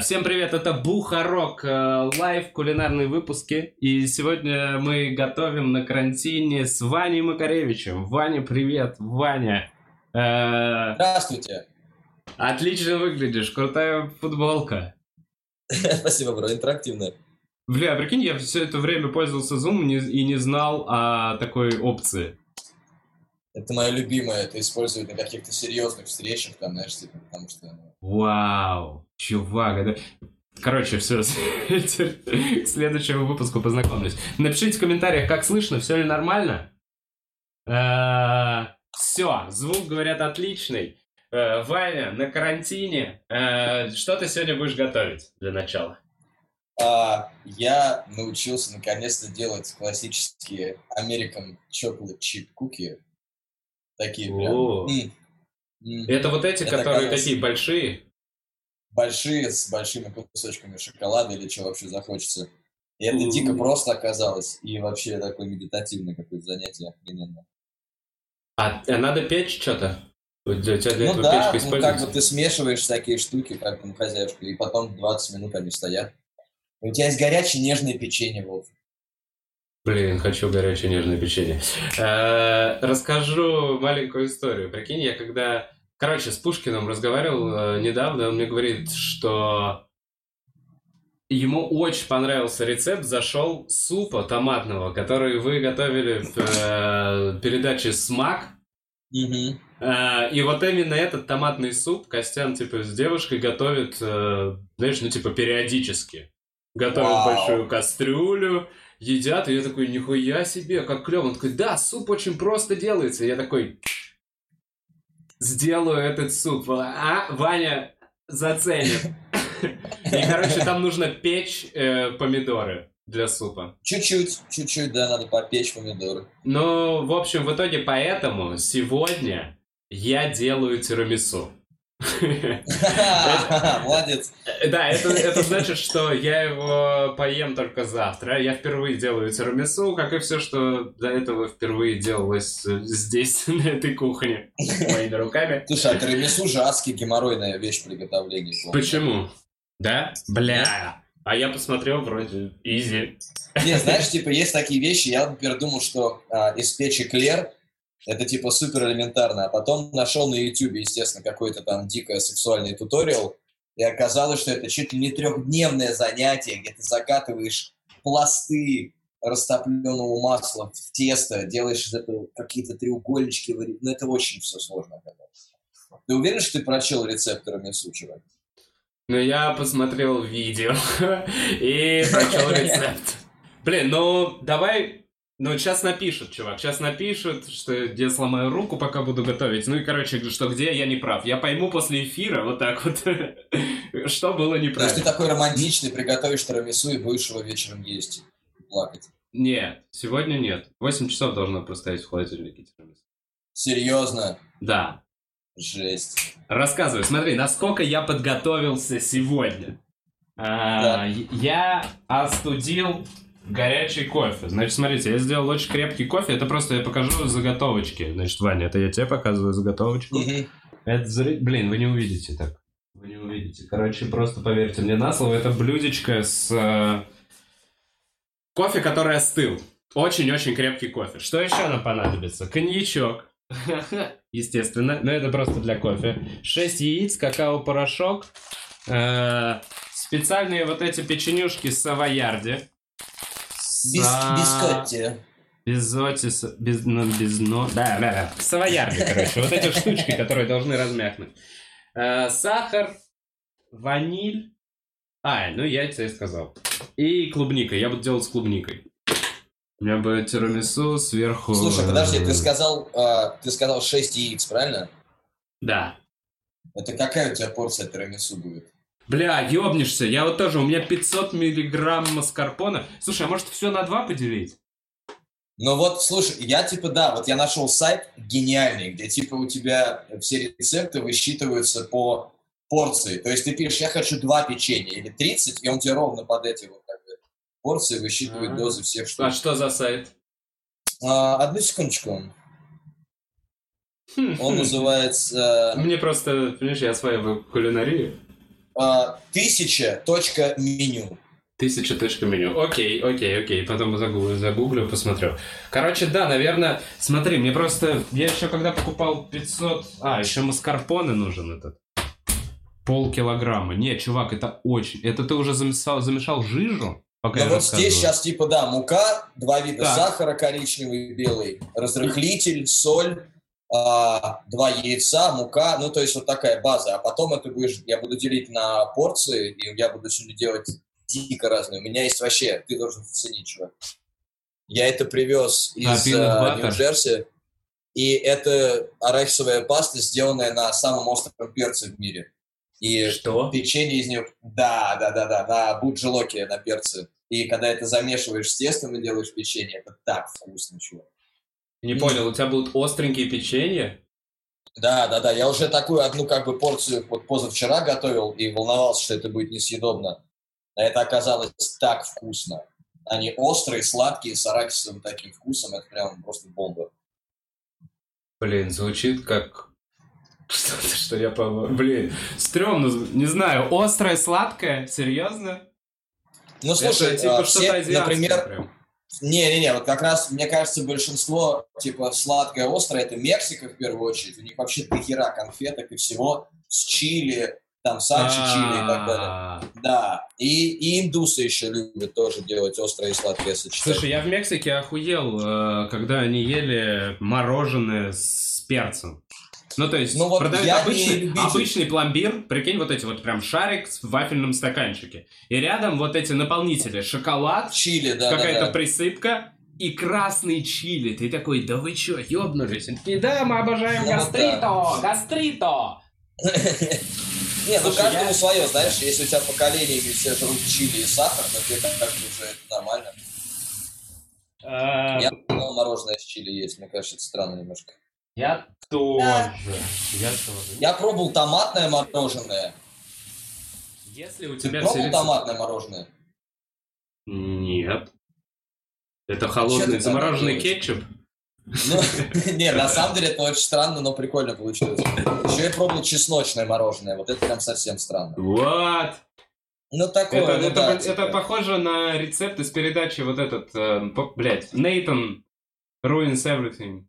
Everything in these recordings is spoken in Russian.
Всем привет, это Бухарог Лайв кулинарные выпуски. И сегодня мы готовим на карантине с Ваней Макаревичем. Ваня, привет, Ваня. Здравствуйте. Отлично выглядишь, крутая футболка. Спасибо, бро, интерактивная. Бля, прикинь, я все это время пользовался Zoom и не знал о такой опции. Это моя любимая, это используют на каких-то серьезных встречах, там, знаешь, типа, потому что... Ну, Вау, чувак, это... Короче, все, к следующему выпуску познакомлюсь. Напишите в комментариях, как слышно, все ли нормально. Э, все, звук, говорят, отличный. Э, Ваня, на карантине. Э, что ты сегодня будешь готовить для начала? А, я научился наконец-то делать классические American Chocolate Chip Cookie. Такие прям. Это вот эти, Это которые такие большие? Большие, с большими кусочками шоколада или что вообще захочется. И это дико просто оказалось. И вообще такое медитативное какое-то занятие охрененно. А, а надо печь что-то? Для тебя для ну да, ну как бы ты смешиваешь всякие штуки, как там хозяюшка, и потом 20 минут они стоят. У тебя есть горячее нежное печенье, Вов. Блин, хочу горячее нежное печенье. Э, расскажу маленькую историю. Прикинь, я когда... Короче, с Пушкиным разговаривал э, недавно, он мне говорит, что ему очень понравился рецепт, зашел супа томатного, который вы готовили в э, передаче «Смак». Mm-hmm. И вот именно этот томатный суп Костян, типа, с девушкой готовит, знаешь, ну, типа, периодически. Готовит wow. большую кастрюлю, едят, и я такой, нихуя себе, как клево. Он такой, да, суп очень просто делается. И я такой, сделаю этот суп. А, Ваня заценит. И, короче, там нужно печь э, помидоры для супа. Чуть-чуть, чуть-чуть, да, надо попечь помидоры. Ну, в общем, в итоге поэтому сегодня я делаю тирамису. Молодец. Да, это, это значит, что я его поем только завтра. Я впервые делаю тирамису, как и все, что до этого впервые делалось здесь, на этой кухне, моими руками. Слушай, а тирамису же адский геморройная вещь приготовления. Почему? Да? Бля. А я посмотрел, вроде, изи. Не, знаешь, типа, есть такие вещи, я, например, думал, что а, испечь эклер это типа супер элементарно. А потом нашел на YouTube, естественно, какой-то там дико сексуальный туториал, и оказалось, что это чуть ли не трехдневное занятие, где ты закатываешь пласты растопленного масла в тесто, делаешь из этого какие-то треугольнички. Ну, это очень все сложно оказалось. Ты уверен, что ты прочел рецепт рамису, чувак? Ну, я посмотрел видео и прочел рецепт. Блин, ну, давай ну, сейчас напишут, чувак, сейчас напишут, что я сломаю руку, пока буду готовить. Ну и, короче, что где я не прав. Я пойму после эфира вот так вот, что было неправильно. То есть ты такой романтичный, приготовишь тирамису и будешь его вечером есть плакать? Нет, сегодня нет. 8 часов должно простоять в холодильнике тирамису. Серьезно? Да. Жесть. Рассказывай, смотри, насколько я подготовился сегодня. А, я остудил горячий кофе. Значит, смотрите, я сделал очень крепкий кофе. Это просто я покажу заготовочки. Значит, Ваня, это я тебе показываю заготовочку. Угу. Это, блин, вы не увидите так. Вы не увидите. Короче, просто поверьте мне на слово. Это блюдечко с э... кофе, который остыл. Очень-очень крепкий кофе. Что еще нам понадобится? Коньячок. Естественно. Но это просто для кофе. 6 яиц, какао-порошок. Э... Специальные вот эти печенюшки с савоярди. Без, бискотти. Безоти, без, ну, без, но, да, да, да, савоярди, короче, вот эти штучки, которые должны размякнуть. Э, сахар, ваниль, а, ну яйца я сказал. И клубника, я буду делать с клубникой. У меня будет тирамису сверху... Слушай, подожди, ты сказал, э, ты сказал 6 яиц, правильно? Да. Это какая у тебя порция тирамису будет? Бля, ёбнешься. Я вот тоже, у меня 500 миллиграмм маскарпона. Слушай, а может все на два поделить? Ну вот, слушай, я типа, да, вот я нашел сайт гениальный, где типа у тебя все рецепты высчитываются по порции. То есть ты пишешь, я хочу два печенья или 30, и он тебе ровно под эти вот как бы, порции высчитывает А-а-а. дозы всех штук. А что за сайт? А, одну секундочку. Он называется Мне просто, понимаешь, я осваиваю кулинарию. Э, тысяча точка меню. Тысяча точка меню. Окей, окей, окей. Потом загуглю, загуглю, посмотрю. Короче, да, наверное, смотри, мне просто... Я еще когда покупал 500... А, еще маскарпоне нужен этот. Полкилограмма. Не, чувак, это очень... Это ты уже замешал, замешал жижу? Пока Но я вот здесь сейчас типа, да, мука, два вида Так. сахара, коричневый и белый, разрыхлитель, соль, а, два яйца, мука, ну то есть вот такая база. А потом это будешь, я буду делить на порции, и я буду сегодня делать дико разные. У меня есть вообще, ты должен заценить, чувак. Я это привез А, из а, butter? Нью-Джерси, и это арахисовая паста, сделанная на самом остром перце в мире. И Что? печенье из нее... Да, да, да, да, на буджелоке, на перце. И когда это замешиваешь с тестом и делаешь печенье, это так вкусно, чувак. Не понял, у тебя будут остренькие печенья? Да, да, да, я уже такую одну как бы порцию вот позавчера готовил и волновался, что это будет несъедобно. А это оказалось так вкусно. Они острые, сладкие, с арахисовым таким вкусом, это прям просто бомба. Блин, звучит как... Что-то, что я по... Блин, стрёмно, не знаю, острое, сладкое? Серьезно? Ну, слушай, это, типа а, все, например, прям. Не-не-не, вот как раз, мне кажется, большинство, типа, сладкое, острое, это Мексика в первую очередь. У них вообще дохера конфеток и всего с чили, там, сальчи, чили и так далее. А, Да, и, и индусы еще любят тоже делать острое и сладкое сочетание. Слушай, я в Мексике охуел, э, когда они ели мороженое с перцем. Ну, то есть, Ну вот продают обычный, обычный пломбир, прикинь, вот эти вот прям шарик в вафельном стаканчике. И рядом вот эти наполнители, шоколад, Чили, да, какая-то да, да. присыпка и красный чили. Ты такой, да вы чё, ёбнулись? Они такие, да, мы обожаем Ну, гастрито, гастрито. Не, ну каждому я- свое, знаешь, если у тебя поколениями все жрут чили и сахар, то тебе как-то уже это нормально. Э, Я мороженое с чили есть, мне кажется, это странно немножко. Я тоже. Я тоже. Я пробовал томатное мороженое. Если у Ты тебя пробовал все томатное мороженое? Нет. Это холодный ты замороженный кетчуп? Ну, не, на самом деле это очень странно, но прикольно получилось. Еще я пробовал чесночное мороженое, вот это прям совсем странно. Вот. Ну, такое, Это, ну это, да, это типа. похоже на рецепт из передачи вот этот, э, блядь, Нейтан ruins everything.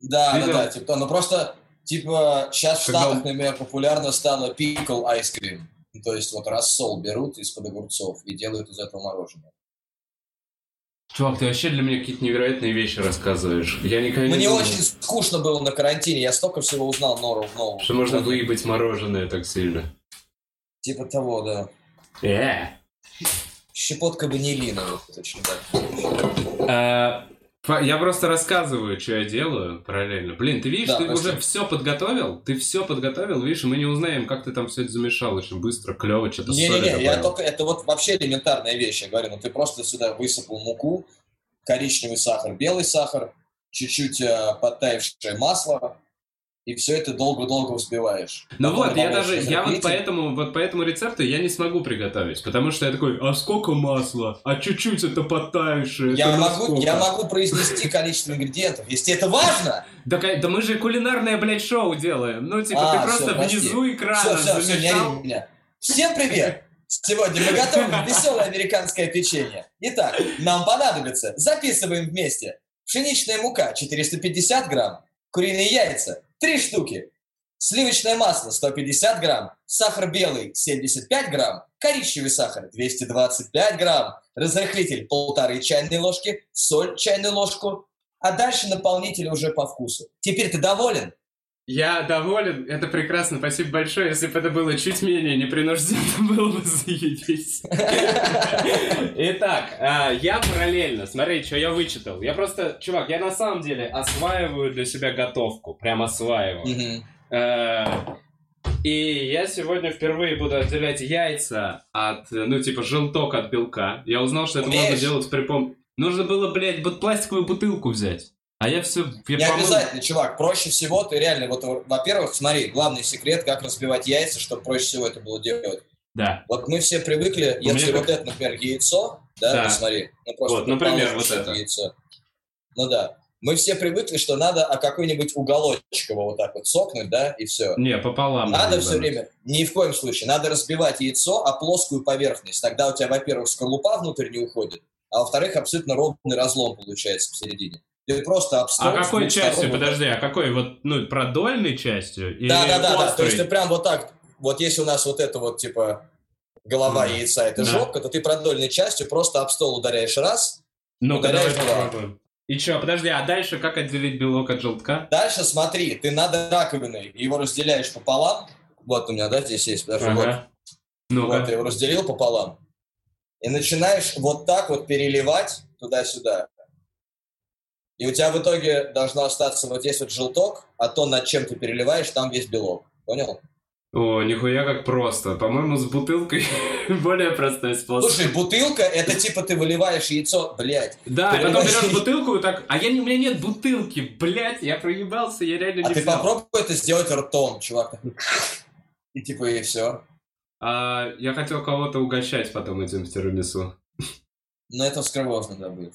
Да, да, Видел? да, типа, то, ну просто, типа, сейчас в Когда Штатах, например, популярно стало ice cream. Ну, То есть вот рассол берут из-под огурцов и делают из этого мороженое. Чувак, ты вообще для меня какие-то невероятные вещи рассказываешь. Я никогда не Мне думал, очень скучно было на карантине, я столько всего узнал нового. нового. что можно выебать мороженое так сильно. Типа того, да. Э. Щепотка ванилина, вот, очень да. Я просто рассказываю, что я делаю параллельно. Блин, ты видишь, Да, ты прости. уже все подготовил, ты все подготовил, видишь, и мы не узнаем, как ты там все это замешал очень быстро, клево, что-то Не-не-не, я только, это вот вообще элементарная вещь, я говорю, ну ты просто сюда высыпал муку, коричневый сахар, белый сахар, чуть-чуть э, подтаявшее масло, и все это долго-долго взбиваешь. Ну Потом вот, я даже, я вот разрыхлитель. по этому, вот по этому рецепту я не смогу приготовить, потому что я такой, а сколько масла? А чуть-чуть это подтаявшее, Я это могу, насколько?» я могу произнести количество ингредиентов, если это важно. Да, да мы же кулинарное, блядь, шоу делаем. Ну, типа, А, ты просто прости. внизу экрана Все, все, все, ори меня. Всем привет! Сегодня мы готовим веселое американское печенье. Итак, нам понадобится, записываем вместе, пшеничная мука 450 грамм, куриные яйца 3 штуки, сливочное масло 150 грамм, сахар белый 75 грамм, коричневый сахар 225 грамм, разрыхлитель полторы чайные ложки, соль чайную ложку, а дальше наполнитель уже по вкусу. Теперь ты доволен? Я доволен, это прекрасно, спасибо большое. Если бы это было чуть менее непринужденно, было бы заебись. Итак, а, я параллельно, смотри, что я вычитал. Я просто, чувак, я на самом деле осваиваю для себя готовку, прям осваиваю. Э, И я сегодня впервые буду отделять яйца от, ну, типа, желток от белка. Я узнал, что это можно делать при пом... Нужно было, блядь, пластиковую бутылку взять. А я все... Не обязательно, чувак. Проще всего ты реально, вот, во-первых, смотри, главный секрет, как разбивать яйца, чтобы проще всего это было делать. Да. Вот мы все привыкли, У если вот это, например, яйцо, да, Да. посмотри. Ну, просто Вот, например, вот это. яйцо. Ну да. мы все привыкли, что надо о какой-нибудь уголочек его вот так вот сокнуть, да, и все. Не, пополам. Надо все время, ни в коем случае, надо разбивать яйцо о плоскую поверхность. Тогда у тебя, во-первых, скорлупа внутрь не уходит, а во-вторых, абсолютно ровный разлом получается посередине. Ты просто обстроил... А какой частью, подожди, а какой, вот, ну, продольной частью? Да, да, да, да, то есть ты прям вот так, вот если у нас вот это вот, типа, голова mm. яйца, это да. жопка, то ты продольной частью просто об стол ударяешь раз, ну ударяешь два. И что, подожди, а дальше как отделить белок от желтка? Дальше смотри, ты над раковиной его разделяешь пополам. Вот у меня, да, здесь есть, подожди, ага. вот. ну. Вот, я его разделил пополам. И начинаешь вот так вот переливать туда-сюда. И у тебя в итоге должно остаться вот здесь вот желток, а то, над чем ты переливаешь, там весь белок. Понял? О, нихуя как просто. По-моему, с бутылкой более простой способ. Слушай, бутылка, это типа ты выливаешь яйцо, блядь. Да, ты потом берешь бутылку и так, а я, у меня нет бутылки, блядь, я проебался, я реально а не А ты попробуй это сделать ртом, чувак. И типа, и все. А, я хотел кого-то угощать потом этим тирамису. Но это вскрывозно, да, будет.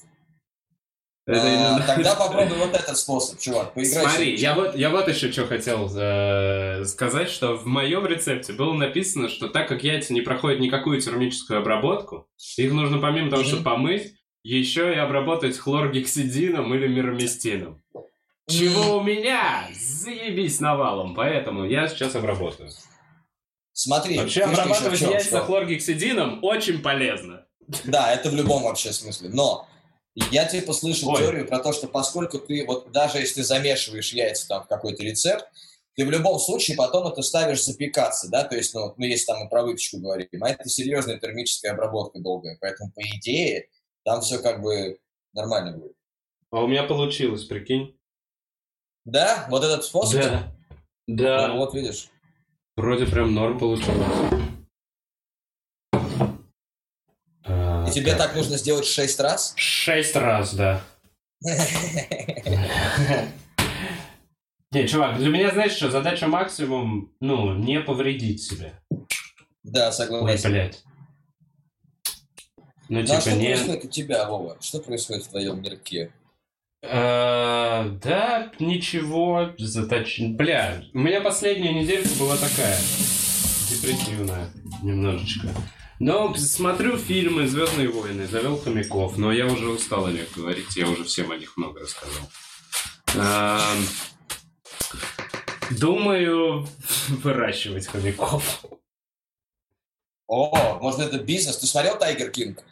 А, Тогда попробуй вот этот способ, чувак. Поиграй Смотри, я вот, я вот еще что хотел э, сказать, что в моем рецепте было написано, что так как яйца не проходят никакую термическую обработку, их нужно помимо того, что помыть, еще и обработать хлоргексидином или мироместином. Чего у меня? Заебись навалом, поэтому я сейчас обработаю. Смотри, вообще обрабатывать яйца хлоргексидином очень полезно. Да, это в любом вообще смысле. Но я типа слышал Ой. теорию про то, что поскольку ты, вот даже если замешиваешь яйца там в какой-то рецепт, ты в любом случае потом это ставишь запекаться, да, то есть, ну, ну если там мы про выпечку говорим, а это серьезная термическая обработка долгая, поэтому, по идее, там все как бы нормально будет. А у меня получилось, прикинь. Да? Вот этот способ? Да. Да. Ну, вот видишь. Вроде прям норм получилось. И тебе так нужно сделать шесть раз? Шесть раз, да. Не, чувак, для меня, знаешь что, задача максимум, ну, не повредить себе. Да, согласен. Ой, блядь. Ну, типа, что не... происходит у тебя, Вова? Что происходит в твоем мирке? А, да, ничего, заточ... Бля, у меня последняя неделька была такая, депрессивная немножечко. Но смотрю фильмы «Звездные войны», завел хомяков, но я уже устал о них говорить, я уже всем о них много рассказал. Думаю, выращивать хомяков. О, может это бизнес? Ты смотрел «Тайгер Кинг»?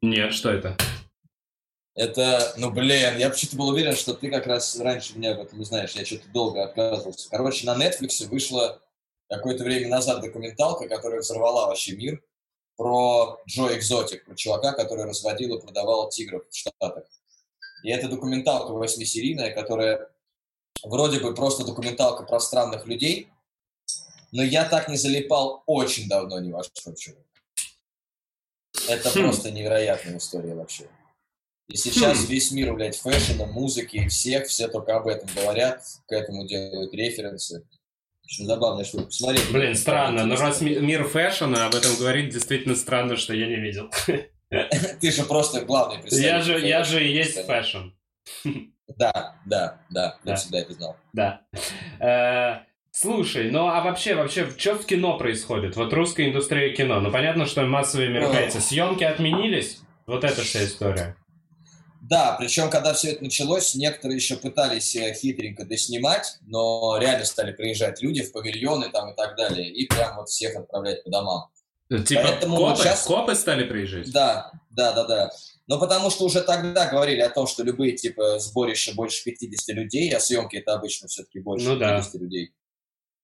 Нет, что это? Это, ну блин, я почему-то был уверен, что ты как раз раньше меня об этом не знаешь, я что-то долго отказывался. Короче, на Netflix вышла какое-то время назад документалка, которая взорвала вообще мир про Джо Экзотик, про чувака, который разводил и продавал тигров в Штатах. И это документалка восьмисерийная, которая вроде бы просто документалка про странных людей, но я так не залипал очень давно ни во что. Это хм. просто невероятная история вообще. И сейчас хм. весь мир, блядь, фэшена, музыки, всех, все только об этом говорят, к этому делают референсы. Очень забавная штука. Посмотри. Блин, странно. Но раз мир фэшена об этом говорит, действительно странно, что я не видел. Ты же просто главный представитель. Я же, я же и есть fashion. Да, да, да, я всегда это знал. Да. Э, слушай, ну а вообще, вообще, что в кино происходит? Вот русская индустрия кино. Ну понятно, что массовые мероприятия. Съемки отменились? Вот эта вся история. Да, причем, когда все это началось, некоторые еще пытались э, хитренько доснимать, но реально стали приезжать люди в павильоны там и так далее, и прям вот всех отправлять по домам. Типа Поэтому копы, сейчас... копы стали приезжать? Да, да, да, да. Но потому что уже тогда говорили о том, что любые типа сборища больше 50 людей, а съемки это обычно все-таки больше ну, 50 да. людей.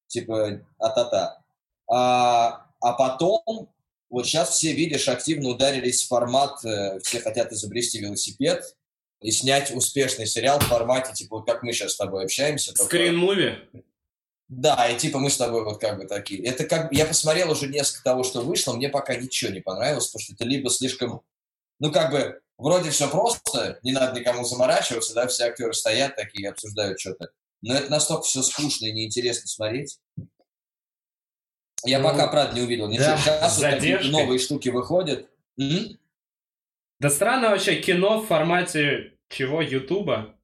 Типа а-та-та. А, а потом вот сейчас все, видишь, активно ударились в формат, э, все хотят изобрести велосипед и снять успешный сериал в формате, типа, вот как мы сейчас с тобой общаемся. Скрин-муви? Да, и типа мы с тобой вот как бы такие. Это как я посмотрел уже несколько того, что вышло, мне пока ничего не понравилось, потому что это либо слишком, ну как бы вроде все просто, не надо никому заморачиваться, да, все актеры стоят такие, обсуждают что-то, но это настолько все скучно и неинтересно смотреть. Я ну, пока, правда, не увидел ничего. Да, Сейчас вот новые штуки выходят. М-м? Да странно вообще кино в формате чего? Ютуба?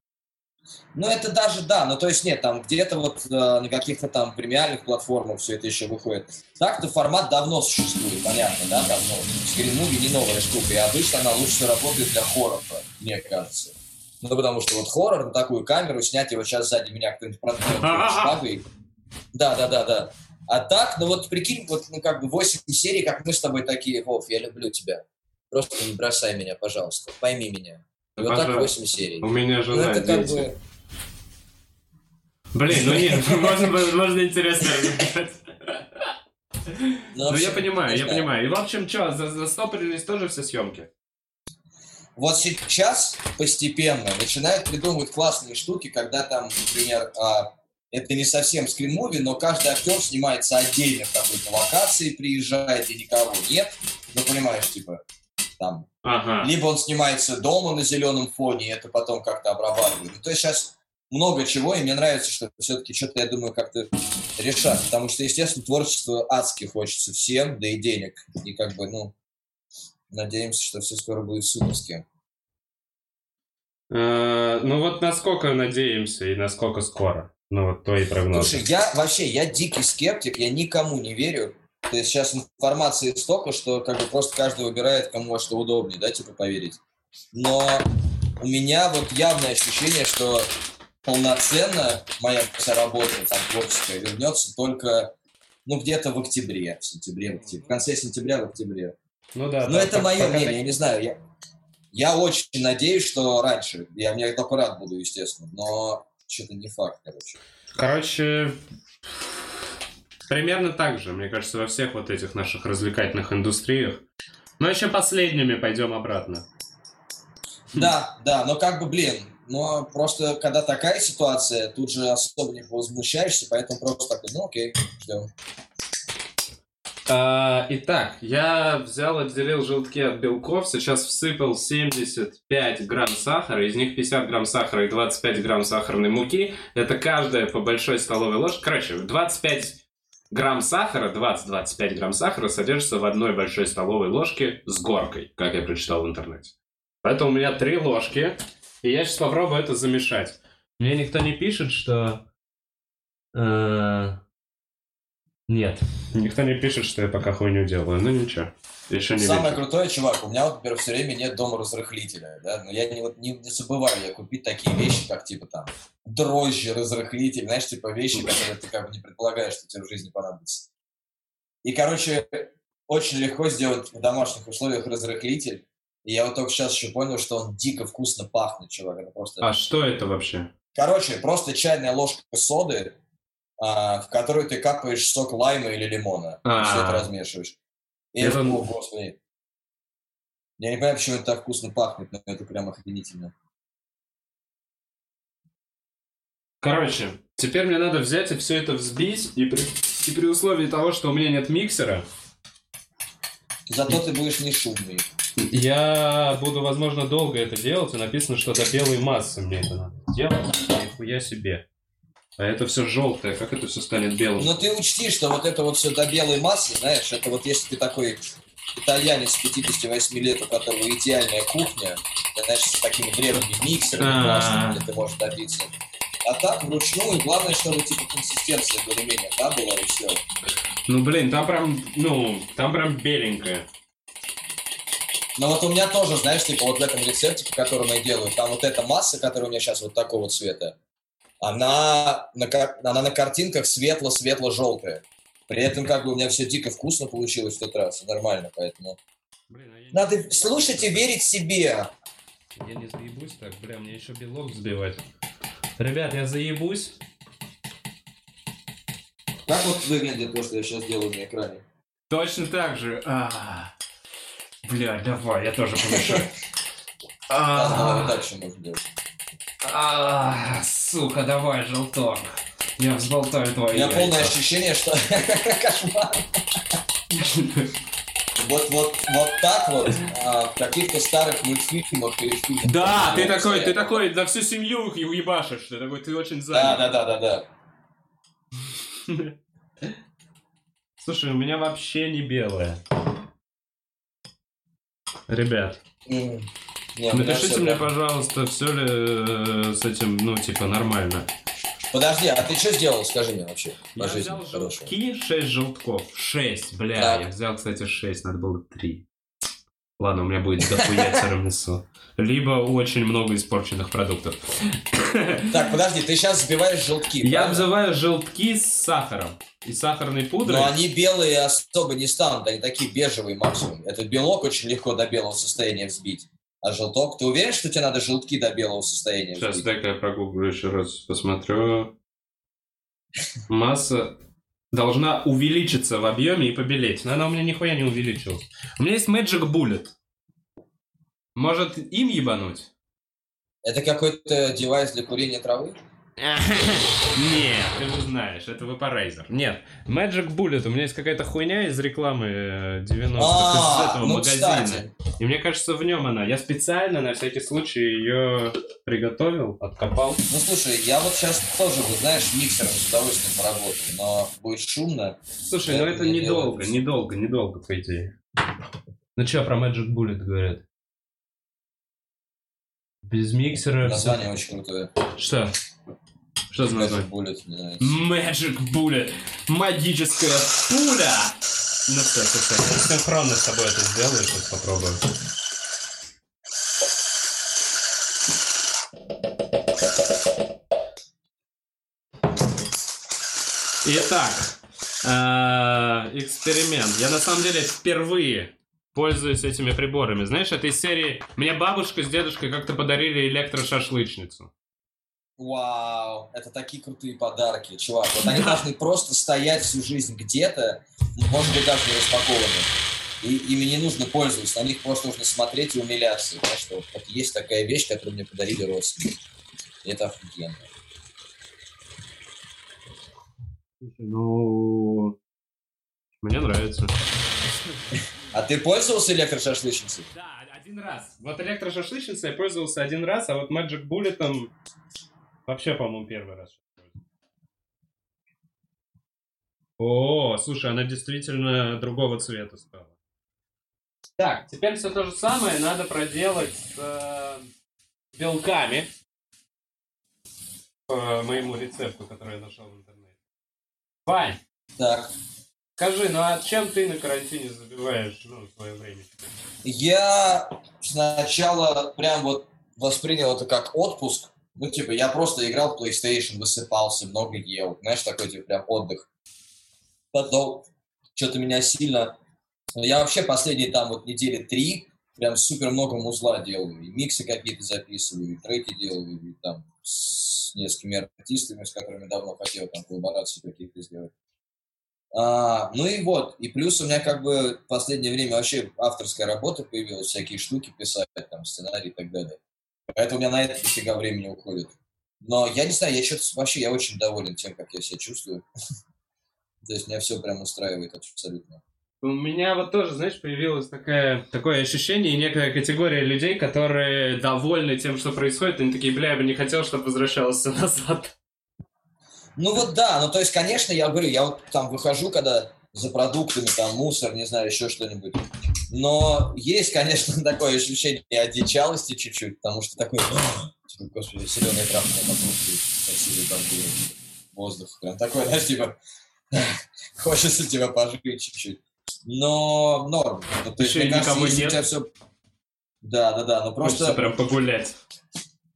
Ну, это даже, да, ну, то есть нет, там где-то вот э, на каких-то там премиальных платформах все это еще выходит. Так-то формат давно существует, понятно, да, там, ну, скрин-муви не новая штука, и обычно она лучше работает для хоррора, мне кажется. Ну, потому что вот хоррор на такую камеру снять его сейчас сзади меня кто-нибудь проткнет шпагой. Да, да, да, да. А так, ну вот прикинь, вот ну как бы 8 серий, как мы с тобой такие, Вов, я люблю тебя. Просто не бросай меня, пожалуйста, пойми меня. И вот так 8 серий. У меня Ну, жена это и как дети. бы... Блин, ну нет, можно, можно интересно разобрать. Ну, Ну, я понимаю, я понимаю. И, в общем, что, застопорились тоже все съемки? Вот сейчас постепенно начинают придумывать классные штуки, когда там, например, а, это не совсем скрин-муви, но каждый актер снимается отдельно в какой-то локации, приезжает и никого нет. Ну, понимаешь, типа, там, Ага. либо он снимается дома на зеленом фоне, и это потом как-то обрабатывают. Ну, то есть сейчас много чего, и мне нравится, что все-таки что-то, я думаю, как-то решат. Потому что, естественно, творчество адски хочется всем, да и денег. И как бы, ну, надеемся, что все скоро будет суперски. Э, Ну вот насколько надеемся и насколько скоро? Ну вот твои прогнозы. Слушай, я вообще, я дикий скептик, я никому не верю. То есть сейчас информации столько, что как бы просто каждый выбирает, кому во что удобнее, да, типа поверить. Но у меня вот явное ощущение, что полноценно моя вся работа там творческая вернется только ну где-то в октябре, в сентябре, в, октябре, в конце сентября, в октябре. Ну да. Но да, это мое мнение, я не знаю. Я, я очень надеюсь, что раньше. Я, я только рад буду, естественно. Но что-то не факт, короче. Короче, примерно так же, мне кажется, во всех вот этих наших развлекательных индустриях. Но еще последними пойдем обратно. Да, да, но как бы, блин, но просто когда такая ситуация, тут же особо не возмущаешься, поэтому просто такой, ну окей, ждем. А, итак, я взял, отделил желтки от белков, сейчас всыпал 75 грамм сахара, из них 50 грамм сахара и 25 грамм сахарной муки. Это каждая по большой столовой ложке. Короче, 25 грамм сахара, 20-25 грамм сахара содержится в одной большой столовой ложке с горкой, как я прочитал в интернете. Поэтому у меня три ложки, и я сейчас попробую это замешать. Мне никто не пишет, что... э, Нет, никто не пишет, что я пока хуйню делаю. Ну ничего, еще не Самое вечер. крутое, чувак, у меня вот, например, все время нет дома разрыхлителя, да, но я не, вот, не, не забываю я купить такие вещи, как, типа, там, дрожжи, разрыхлитель, знаешь, типа, вещи, которые ты, как бы, не предполагаешь, что тебе в жизни понадобятся. И, короче, очень легко сделать в домашних условиях разрыхлитель, и я вот только сейчас еще понял, что он дико вкусно пахнет, чувак, это просто... А что это вообще? Короче, просто чайная ложка соды, в которую ты капаешь сок лайма или лимона. А. И все это размешиваешь. И это, о, господи. Я не понимаю, почему это так вкусно пахнет, но это прям охренительно. Короче, теперь мне надо взять и все это взбить, и при, и при условии того, что у меня нет миксера, Зато ты будешь не шумный. я буду, возможно, долго это делать, и написано, что до белой массы мне это надо делать. Нихуя себе. А это все желтое, как это все станет белым? Но ты учти, что вот это вот все до белой массы, знаешь, это вот если ты такой итальянец 58 лет, у которого идеальная кухня, знаешь, с такими древними миксерами А. классными, где ты можешь добиться. А так вручную, главное, чтобы типа консистенция более-менее, да, была и все. Ну, блин, там прям, ну, там прям беленькое. Но вот у меня тоже, знаешь, типа вот в этом рецепте, по которому я делаю, там вот эта масса, которая у меня сейчас вот такого цвета, она на, она на картинках светло-светло-желтая. При этом как бы у меня все дико вкусно получилось в тот раз, нормально, поэтому... Блин, а я, Надо слушать и верить себе. я не заебусь так, бля, мне еще белок взбивать. Ребят, я заебусь. Как вот выглядит то, что я сейчас делаю на экране? Точно так же. А, Бля, давай, я тоже помешаю. А, А, вот дальше можно делать. Сука, давай, желток. Я взболтаю У твои меня полное ощущение, что... Кошмар. Вот, вот, вот так вот а, в каких-то старых мультфильмах или фильмах. Да, ты такой, ты такой на всю семью уебашишь. Ты такой, ты очень Да, занят. да, да, да, да. Слушай, у меня вообще не белое. Ребят, М. Не, у меня Напишите мне, прям- пожалуйста, все ли э, с этим, ну, типа, нормально. Подожди, а ты что сделал, скажи мне вообще, по Я жизни взял хорошего? желтки, 6 желтков. 6, бля, Так. я взял, кстати, 6, надо было 3. Ладно, у меня будет дохуя тирамису. Либо очень много испорченных продуктов. Так, подожди, ты сейчас взбиваешь желтки, Я правильно? взываю желтки с сахаром и сахарной пудрой. Но они белые особо не станут, они такие бежевые максимум. Этот белок очень легко до белого состояния взбить. А желток, ты уверен, что тебе надо желтки до белого состояния Сейчас взбить? дай-ка я прогуглю еще раз, посмотрю. Масса должна увеличиться в объеме и побелеть. Но она у меня нихуя не увеличилась. У меня есть Magic Bullet. Может, им ебануть? Это какой-то девайс для курения травы? Нет, ты же знаешь, это Vaporizer. Нет, Magic Bullet, у меня есть какая-то хуйня из рекламы э, 90-х, из А, этого ну, магазина. И мне кажется, в нем она. Я специально на всякий случай ее приготовил, откопал. Ну слушай, я вот сейчас тоже, вот, знаешь, миксером с удовольствием поработаю, но будет шумно. Слушай, ну Это это не недолго, недолго, недолго, по идее. Ну что про Magic Bullet говорят? Без миксера... Название очень крутое. Что? Что за Magic название? Bullet. Magic Bullet. Магическая пуля. Ну все, все, все. Синхронно с тобой это сделаю, сейчас попробую. Итак, э, эксперимент. Я на самом деле впервые пользуюсь этими приборами. Знаешь, это из серии «Мне бабушка с дедушкой как-то подарили электрошашлычницу». Вау, это такие крутые подарки, чувак. Вот они Да. должны просто стоять всю жизнь где-то, может быть, даже не распакованные. И ими не нужно пользоваться, на них просто нужно смотреть и умиляться. Знаешь, что вот, вот есть такая вещь, которую мне подарили родственники. И это офигенно. Слушай, ну... Мне нравится. А ты пользовался электрошашлычницей? Да, один раз. Вот электрошашлычницей я пользовался один раз, а вот Magic Bullet вообще, по-моему, первый раз. О, слушай, она действительно другого цвета стала. Так, теперь все то же самое надо проделать с э, белками по моему рецепту, который я нашел в интернете. Вань, Так. скажи, ну а чем ты на карантине забиваешь ну, свое время? Я сначала прям вот воспринял это как отпуск. Ну, типа, я просто играл в PlayStation, высыпался, много ел. Знаешь, такой, типа, прям отдых. Потом что-то меня сильно... Ну, Я вообще последние там вот недели три прям супер много музла делаю. И миксы какие-то записываю, и треки делаю, и там с несколькими артистами, с которыми давно хотел там коллаборации какие-то сделать. А, ну и вот, и плюс у меня как бы в последнее время вообще авторская работа появилась, всякие штуки писать, там, сценарий и так далее. Поэтому у меня на это дофига времени уходит. Но я не знаю, я что-то вообще, я очень доволен тем, как я себя чувствую. То есть меня все прям устраивает абсолютно. У меня вот тоже, знаешь, появилось такое, такое ощущение и некая категория людей, которые довольны тем, что происходит. Они такие, бля, я бы не хотел, чтобы возвращалось все назад. Ну вот да, ну то есть, конечно, я говорю, я вот там выхожу, когда за продуктами, там, мусор, не знаю, еще что-нибудь. Но есть, конечно, такое ощущение одичалости чуть-чуть, потому что такой, типа, господи, зеленая травка красивый там воздух. Прям такой, знаешь, типа, хочется тебя пожить чуть-чуть. Но норм. Ну, то есть, Еще кажется, никого у нет. тебя все... Да, да, да, но Хочется просто прям погулять.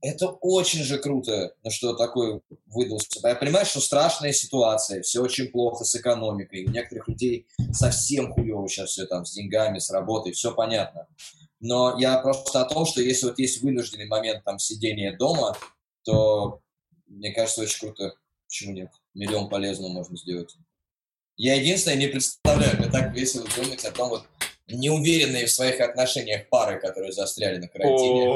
Это очень же круто, на что такое выдался. Я понимаю, что страшная ситуация, все очень плохо с экономикой. У некоторых людей совсем хуево сейчас все там с деньгами, с работой, все понятно. Но я просто о том, что если вот есть вынужденный момент там сидения дома, то мне кажется, очень круто. Почему нет? Миллион полезного можно сделать. Я единственное не представляю, мне так весело думать о том, вот неуверенные в своих отношениях пары, которые застряли на карантине.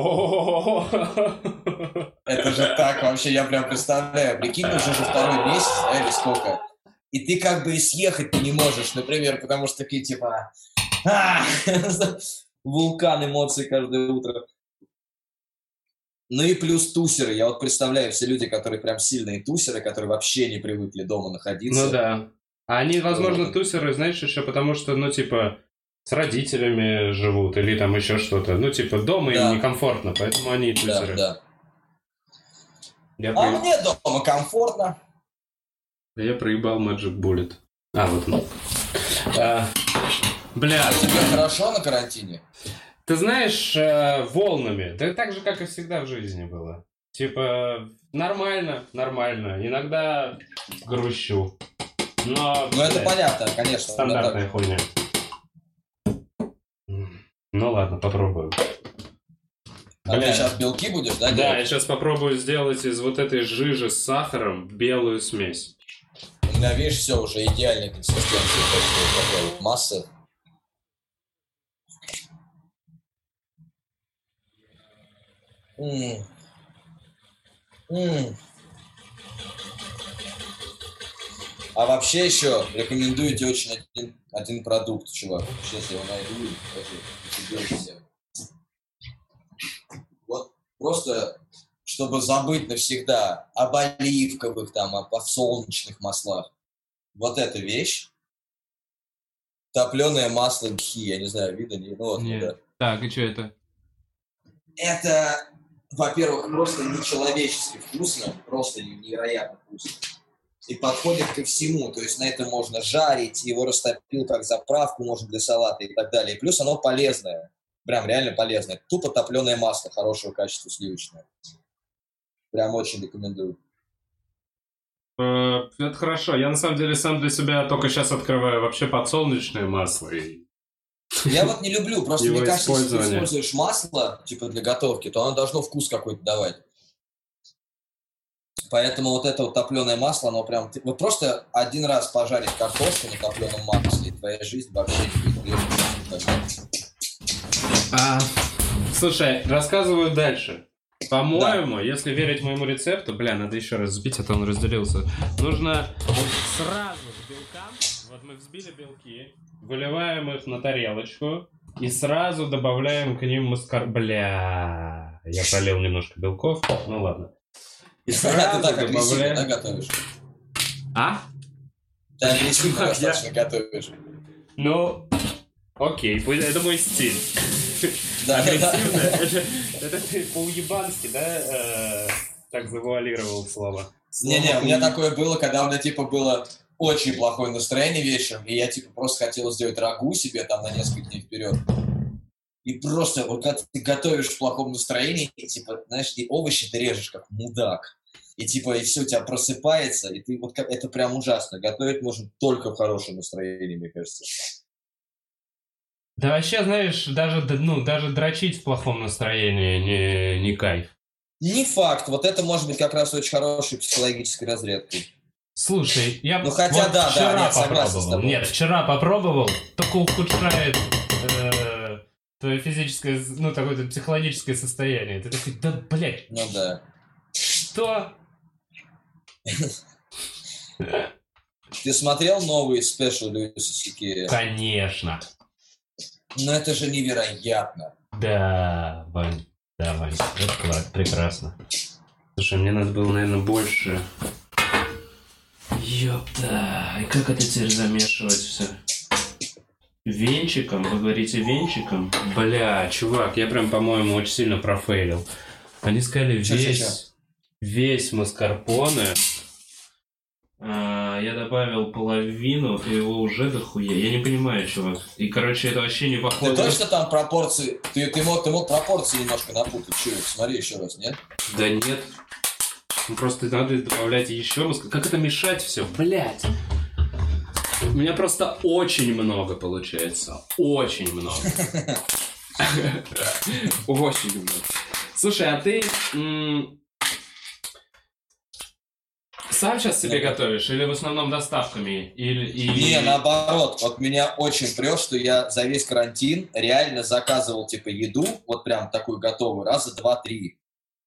Это же так вообще, я прям представляю. Прикинь, уже же второй месяц, да, или сколько. И ты как бы и съехать не можешь, например, потому что такие типа... Вулкан эмоций каждое утро. Ну и плюс тусеры. Я вот представляю, все люди, которые прям сильные тусеры, которые вообще не привыкли дома находиться. Ну да. А они, возможно, тусеры, знаешь, еще потому что, ну, типа, с родителями живут или там еще что-то. Ну, типа, дома Да. им некомфортно, поэтому они Да, тузеры. да. Я, А про- мне дома комфортно. Да я проебал Magic Bullet. А, вот он. А, бля, А тебе хорошо на карантине? ты знаешь, э, волнами. Да так же, как и всегда в жизни было. Типа, нормально, нормально. Иногда грущу. Но, Ну, это понятно, конечно. Стандартная хуйня. Ну ладно, попробую. А ты Бля. сейчас белки будешь, да, Да, я делать? сейчас попробую сделать из вот этой жижи с сахаром белую смесь. У меня, видишь, все уже идеальной консистенции. такой, такой вот массы. М. М. А вообще еще рекомендую тебе очень один, один продукт, чувак. Сейчас я его найду и покажу. Всем. Вот просто, чтобы забыть навсегда об оливковых, там, об подсолнечных маслах. Вот эта вещь. Топленое масло гхи, я не знаю, видно, не, ну вот, Нет. да. Так, и что это? Это, во-первых, просто нечеловечески вкусно, просто невероятно вкусно. И подходит ко всему, то есть на это можно жарить, его растопил как заправку, можно для салата и так далее. И плюс оно полезное, прям реально полезное. Тупо топленое масло хорошего качества сливочное. Прям очень рекомендую. Э, Это хорошо. Я на самом деле сам для себя только сейчас открываю вообще подсолнечное масло. И... Я вот не люблю, просто Его мне кажется, если ты используешь масло, типа для готовки, то оно должно вкус какой-то давать. Поэтому вот это вот топленое масло, оно прям... Вот просто один раз пожарить картошку на топленом масле, и твоя жизнь вообще не будет. А, слушай, рассказываю дальше. По-моему, если верить моему рецепту, бля, надо еще раз взбить, а то он разделился. Нужно сразу к белкам, вот мы взбили белки, выливаем их на тарелочку и сразу добавляем к ним маскар... Бля, я пролил немножко белков, ну ладно. И Ты сразу так агрессивно, да, готовишь? А? Ты агрессивно Чувак, я- достаточно готовишь. Ну, окей, пусть- это мой стиль. Да, да, да. Агрессивно. Это, это ты по-уебански, да, э, так завуалировал слово? Не-не, у меня «уеб- такое было, когда у меня, типа, было очень плохое настроение вечером, и я, типа, просто хотел сделать рагу себе там на несколько дней вперед. И просто, вот когда ты готовишь в плохом настроении, и, типа, знаешь, и овощи ты режешь как мудак. И, типа, и все у тебя просыпается, и ты, вот это прям ужасно. Готовить можно только в хорошем настроении, мне кажется. Да вообще, знаешь, даже, ну, даже дрочить в плохом настроении не, не кайф. Не факт, вот это может быть как раз очень хорошей психологической разрядкой. Слушай, я Ну, хотя вот да, да, вчера нет, согласен с попробовал. тобой. Нет, вчера попробовал, только ухудшает э, твое физическое, ну, такое психологическое состояние. Ты такой, да, блядь, Ну да. что? Ты смотрел новый спешл Льюиса Сикея? Конечно. Ну это же невероятно. Да, Вань, да, Вань, это прекрасно. Слушай, мне надо было, наверное, больше. Ёпта, и как это теперь замешивать все? Венчиком? Вы говорите венчиком? Бля, чувак, я прям, по-моему, очень сильно профейлил. Они сказали Чё, чё, весь, весь маскарпоне. А, я добавил половину, и его уже дохуя. Я не понимаю, чувак. И, короче, это вообще не Ты похоже. точно там пропорции? Ты, ты, мог, ты мог пропорции немножко напутать. Че, смотри еще раз, нет? Да нет. Ну, Просто надо добавлять еще мозг. Как это мешать все? Блять. У меня просто очень много получается. Очень много. Очень много. Слушай, а ты сам сейчас себе готовишь или в основном доставками? Или, и... Не, наоборот. Вот меня очень прет, что я за весь карантин реально заказывал типа еду, вот прям такую готовую, раза два-три.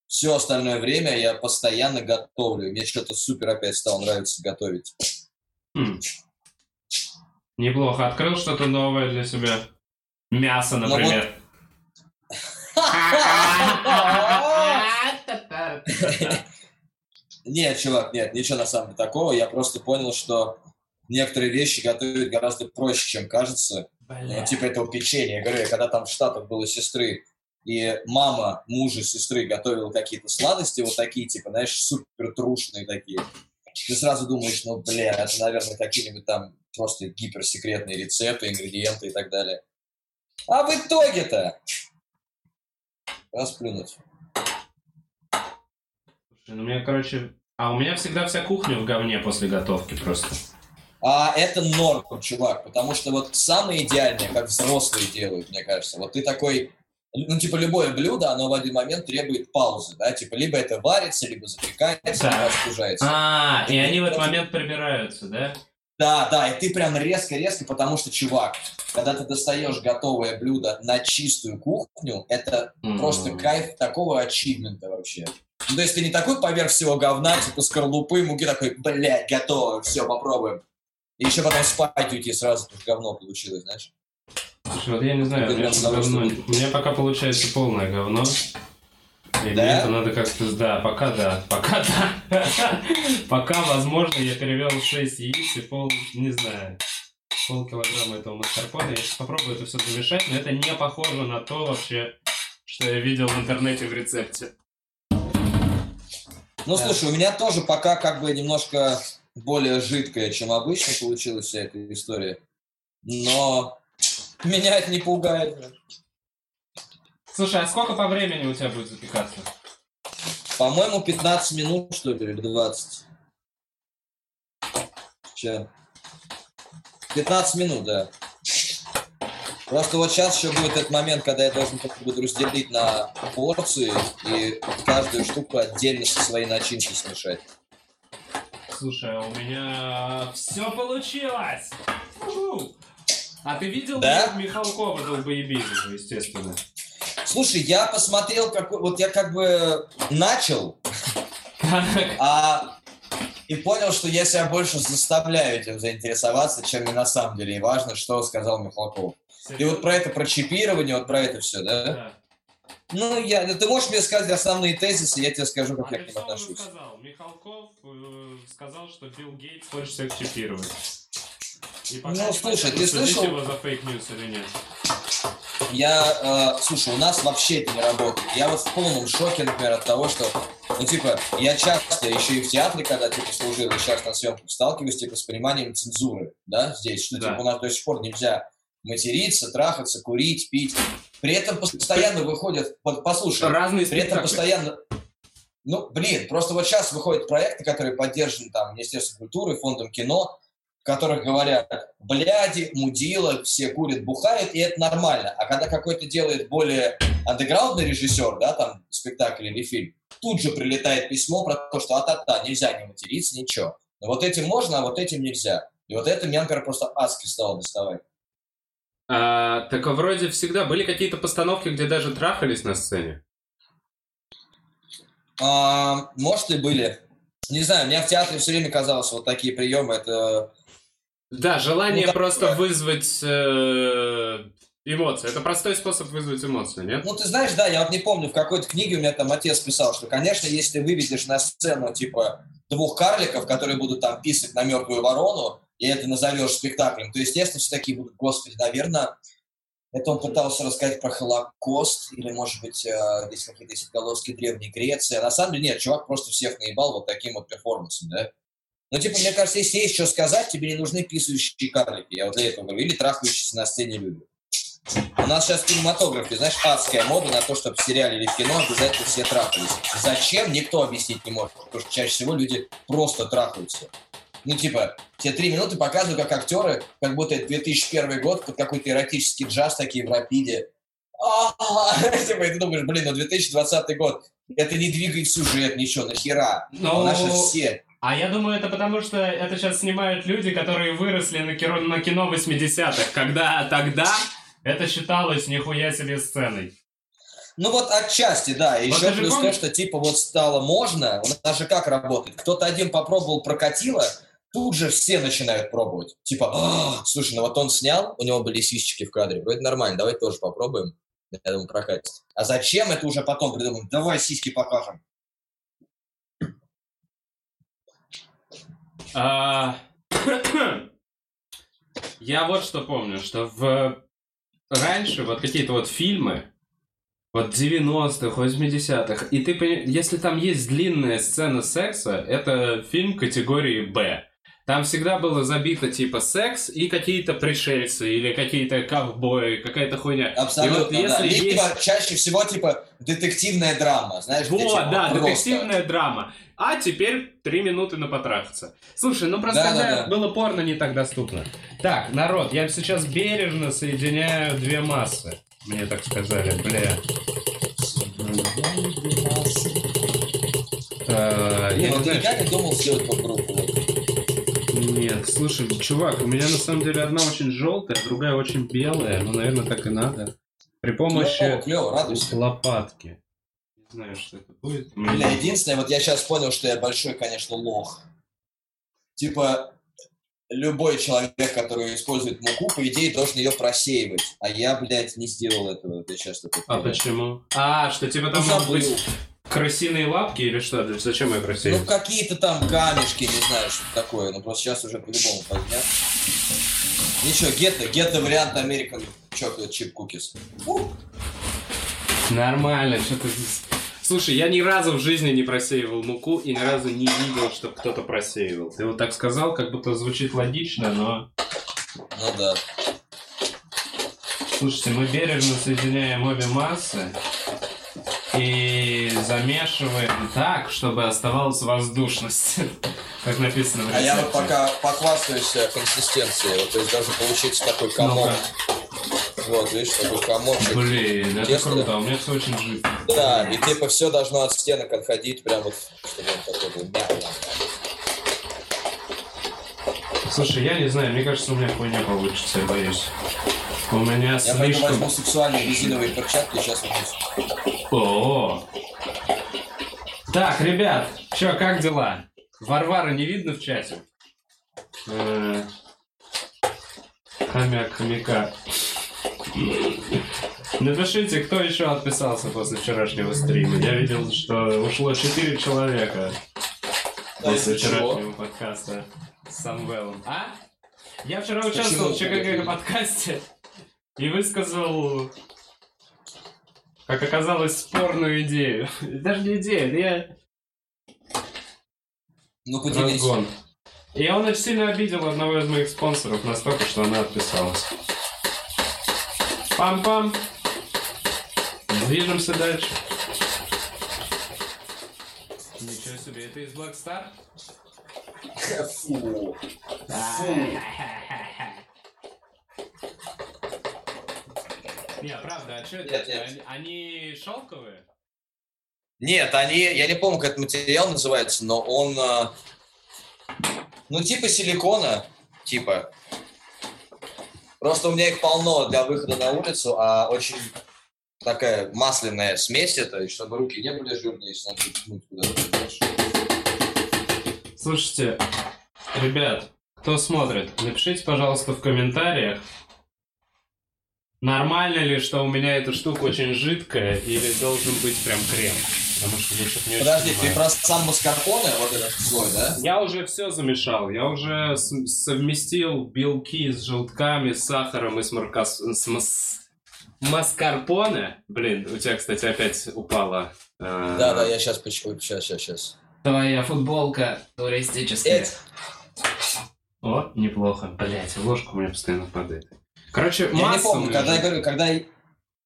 Все остальное время я постоянно готовлю. Мне что-то супер опять стало нравиться готовить. Хм. Неплохо. Открыл что-то новое для себя? Мясо, Ну например. Нет, чувак, нет, ничего на самом деле такого. Я просто понял, что некоторые вещи готовить гораздо проще, чем кажется. ну, типа этого печенья. Я говорю, я когда там в Штатах было сестры, и мама мужа сестры готовила какие-то сладости вот такие, типа, знаешь, супер трушные такие. Ты сразу думаешь, ну, бля, это, наверное, какие-нибудь там просто гиперсекретные рецепты, ингредиенты и так далее. А в итоге-то расплюнуть. Слушай, ну, у меня, короче... А у меня всегда вся кухня в говне после готовки просто. А это норм, чувак, потому что вот самое идеальное, как взрослые делают, мне кажется. Вот ты такой, ну, типа, любое блюдо, оно в один момент требует паузы, да, типа, либо это варится, либо запекается, либо остужается. А, и, и они в этот момент прибираются, да? Да, да, и ты прям резко-резко, потому что, чувак, когда ты достаешь готовое блюдо на чистую кухню, это mm. просто кайф такого ачивмента вообще. Ну, то есть ты не такой поверх всего говна, типа скорлупы, муки такой, блядь, готово, все, попробуем. И еще потом спать уйти сразу, что говно получилось, знаешь. Слушай, вот я не знаю, у меня, говно, у меня пока получается полное говно. И да? это надо как-то... Да, пока да. Пока да. пока, возможно, я перевел 6 яиц и пол... Не знаю. Полкилограмма этого маскарпоне. Я сейчас попробую это все замешать, но это не похоже на то вообще, что я видел в интернете в рецепте. Ну, слушай, у меня тоже пока как бы немножко более жидкая, чем обычно получилась вся эта история. Но меня это не пугает. Слушай, а сколько по времени у тебя будет запекаться? По-моему, 15 минут, что ли, или 20. Че? 15 минут, да. Просто вот сейчас еще будет этот момент, когда я должен буду разделить на порции и каждую штуку отдельно со своей начинкой смешать. Слушай, а у меня все получилось! А ты видел да? Михалкова долбоебизма, естественно? Слушай, я посмотрел, какой, вот я как бы начал, а, и понял, что я себя больше заставляю этим заинтересоваться, чем мне на самом деле. И важно, что сказал Михалков. И вот про это, про чипирование, вот про это все, да? Да. Ну, я, ты можешь мне сказать основные тезисы, я тебе скажу, как а я к ним отношусь. сказал? Михалков э, сказал, что Билл Гейтс хочет всех чипировать. ну, слушай, ты слышал? его за fake news или нет? Я, э, слушай, у нас вообще это не работает. Я вот в полном шоке, например, от того, что, ну, типа, я часто еще и в театре, когда, типа, служил, и сейчас на съемках сталкиваюсь, типа, с пониманием цензуры, да, здесь, что, да. типа, у нас до сих пор нельзя материться, трахаться, курить, пить. При этом постоянно выходят, послушай, Разные при этом постоянно, ну, блин, просто вот сейчас выходят проекты, которые поддержаны там Министерством культуры, Фондом кино, в которых говорят, бляди, мудила, все курят, бухают, и это нормально. А когда какой-то делает более андеграундный режиссер, да, там, спектакль или фильм, тут же прилетает письмо про то, что а-та-та, нельзя не материться, ничего. Но вот этим можно, а вот этим нельзя. И вот это меня, например, просто адски стало доставать. А, так вроде всегда были какие-то постановки, где даже трахались на сцене. А, может и были. Не знаю, мне в театре все время казалось, вот такие приемы, это... Да, желание ну, просто такое... вызвать э, эмоции. Это простой способ вызвать эмоции, нет? Ну, ты знаешь, да, я вот не помню, в какой-то книге у меня там отец писал, что, конечно, если выведешь на сцену, типа, двух карликов, которые будут там писать на мертвую ворону, и это назовешь спектаклем, то, естественно, все такие будут, господи, наверное, это он пытался рассказать про Холокост, или, может быть, э, здесь какие-то отголоски Древней Греции. А на самом деле нет, чувак просто всех наебал вот таким вот перформансом, да? Ну, типа, мне кажется, если есть что сказать, тебе не нужны писающие карлики. Я вот для этого говорю. Или трахающиеся на сцене люди. У нас сейчас в кинематографе, знаешь, адская мода на то, чтобы в сериале или в кино обязательно все трахались. Зачем, никто объяснить не может. Потому что чаще всего люди просто трахаются. Ну, типа, те три минуты показывают, как актеры, как будто это 2001 год, под какой-то эротический джаз такие в рапиде. Типа, и ты думаешь, блин, ну 2020 год, это не двигает сюжет, ничего, нахера. Но... Наши все. А я думаю, это потому, что это сейчас снимают люди, которые выросли на кино, на кино 80-х, когда тогда это считалось нихуя себе сценой. Ну вот отчасти, да. И вот еще плюс то, что типа вот стало можно, у нас же как работает? Кто-то один попробовал, прокатило, тут же все начинают пробовать. Типа, а, слушай, ну вот он снял, у него были сисечки в кадре, это нормально, давай тоже попробуем. Я думаю, прокатит. А зачем, это уже потом придумаем. Давай сиськи покажем. А... Я вот что помню, что в раньше вот какие-то вот фильмы, вот 90-х, 80-х, и ты если там есть длинная сцена секса, это фильм категории «Б». Там всегда было забито типа секс и какие-то пришельцы или какие-то ковбои, какая-то хуйня. Абсолютно, И вот да. если Либо есть- чаще всего, типа, детективная драма, знаешь, где, Вот, типа, да, просто- детективная драма. А теперь три минуты на потрахаться. Слушай, ну просто Да, тогда да, да. было порно не так доступно. Так, народ, я сейчас бережно соединяю две массы. Мне так сказали, бля. Э, я знаю, никогда не думал сделать поп-группу. что- Нет, слушай, чувак, у меня на самом деле одна очень желтая, другая очень белая. Ну, наверное, так и надо. При Клево, помощи клево, радуйся. лопатки. Не знаю, что это будет. Бля, единственное, вот я сейчас понял, что я большой, конечно, лох. Типа, любой человек, который использует муку, по идее, должен ее просеивать. А я, блядь, не сделал этого. Я сейчас такой А почему? А, что типа там Ну, могут быть забыл. Крысиные лапки или что? Зачем я красивый? Ну, какие-то там камешки, не знаю, что такое. Ну, просто сейчас уже по-любому поздняк. Ничего, гетто, гетто вариант American Chocolate Chip Cookies. Фу. Нормально, что ты... Слушай, я ни разу в жизни не просеивал муку и ни разу не видел, чтобы кто-то просеивал. Ты вот так сказал, как будто звучит логично, но... Ну да. Слушайте, мы бережно соединяем обе массы замешиваем так, чтобы оставалась воздушность. Как написано в А я вот рецепте. пока похвастаюсь э, консистенцией. Вот, то есть должен получиться такой комок. Ну-ка. Вот, видишь, такой комочек. Блин, это Тесно, круто, у меня все очень жидко. Да, и типа все должно от стенок отходить, прям вот, чтобы он такой был мягкий. Слушай, я не знаю, мне кажется, у меня хуйня получится, я боюсь. У меня Я слишком... возьму сексуальные резиновые перчатки, сейчас вот О. Так, ребят, чё, как дела? Варвара не видно в чате? Э, Хомяк хомяка. Напишите, кто еще отписался после вчерашнего стрима. Я видел, что ушло 4 человека Да, после чего. вчерашнего подкаста с Самвелом. А? Я вчера участвовал в Почему? ЧГГ подкасте и высказал, как оказалось, спорную идею. Даже не идею, я Ну, поделись. разгон. И он очень сильно обидел одного из моих спонсоров настолько, что она отписалась. Пам-пам. Движемся дальше. Ничего себе, это из Black Star? Фу. Не, правда, а что это? Нет, нет. Они, шелковые? Нет, они, я не помню, как этот материал называется, но он, а, ну, типа силикона, типа. Просто у меня их полно для выхода на улицу, а очень такая масляная смесь это, и чтобы руки не были жирные, если надо ткнуть куда-то. Слушайте, ребят, кто смотрит, напишите, пожалуйста, в комментариях, нормально ли, что у меня эта штука очень жидкая, или должен быть прям крем. Потому что я что-то не очень Подожди, ты понимаю. про сам маскарпоне, вот этот слой, да? Я уже все замешал. Я уже с- совместил белки с желтками, с сахаром и с, маркас... с мас- маскарпоне. Блин, у тебя, кстати, опять упала. э, Да, да, я сейчас почему, сейчас, сейчас, сейчас. Твоя футболка туристическая. Эд, О, неплохо. Блять, ложка у меня постоянно падает. Короче, я не масса у помню, когда я говорю, когда,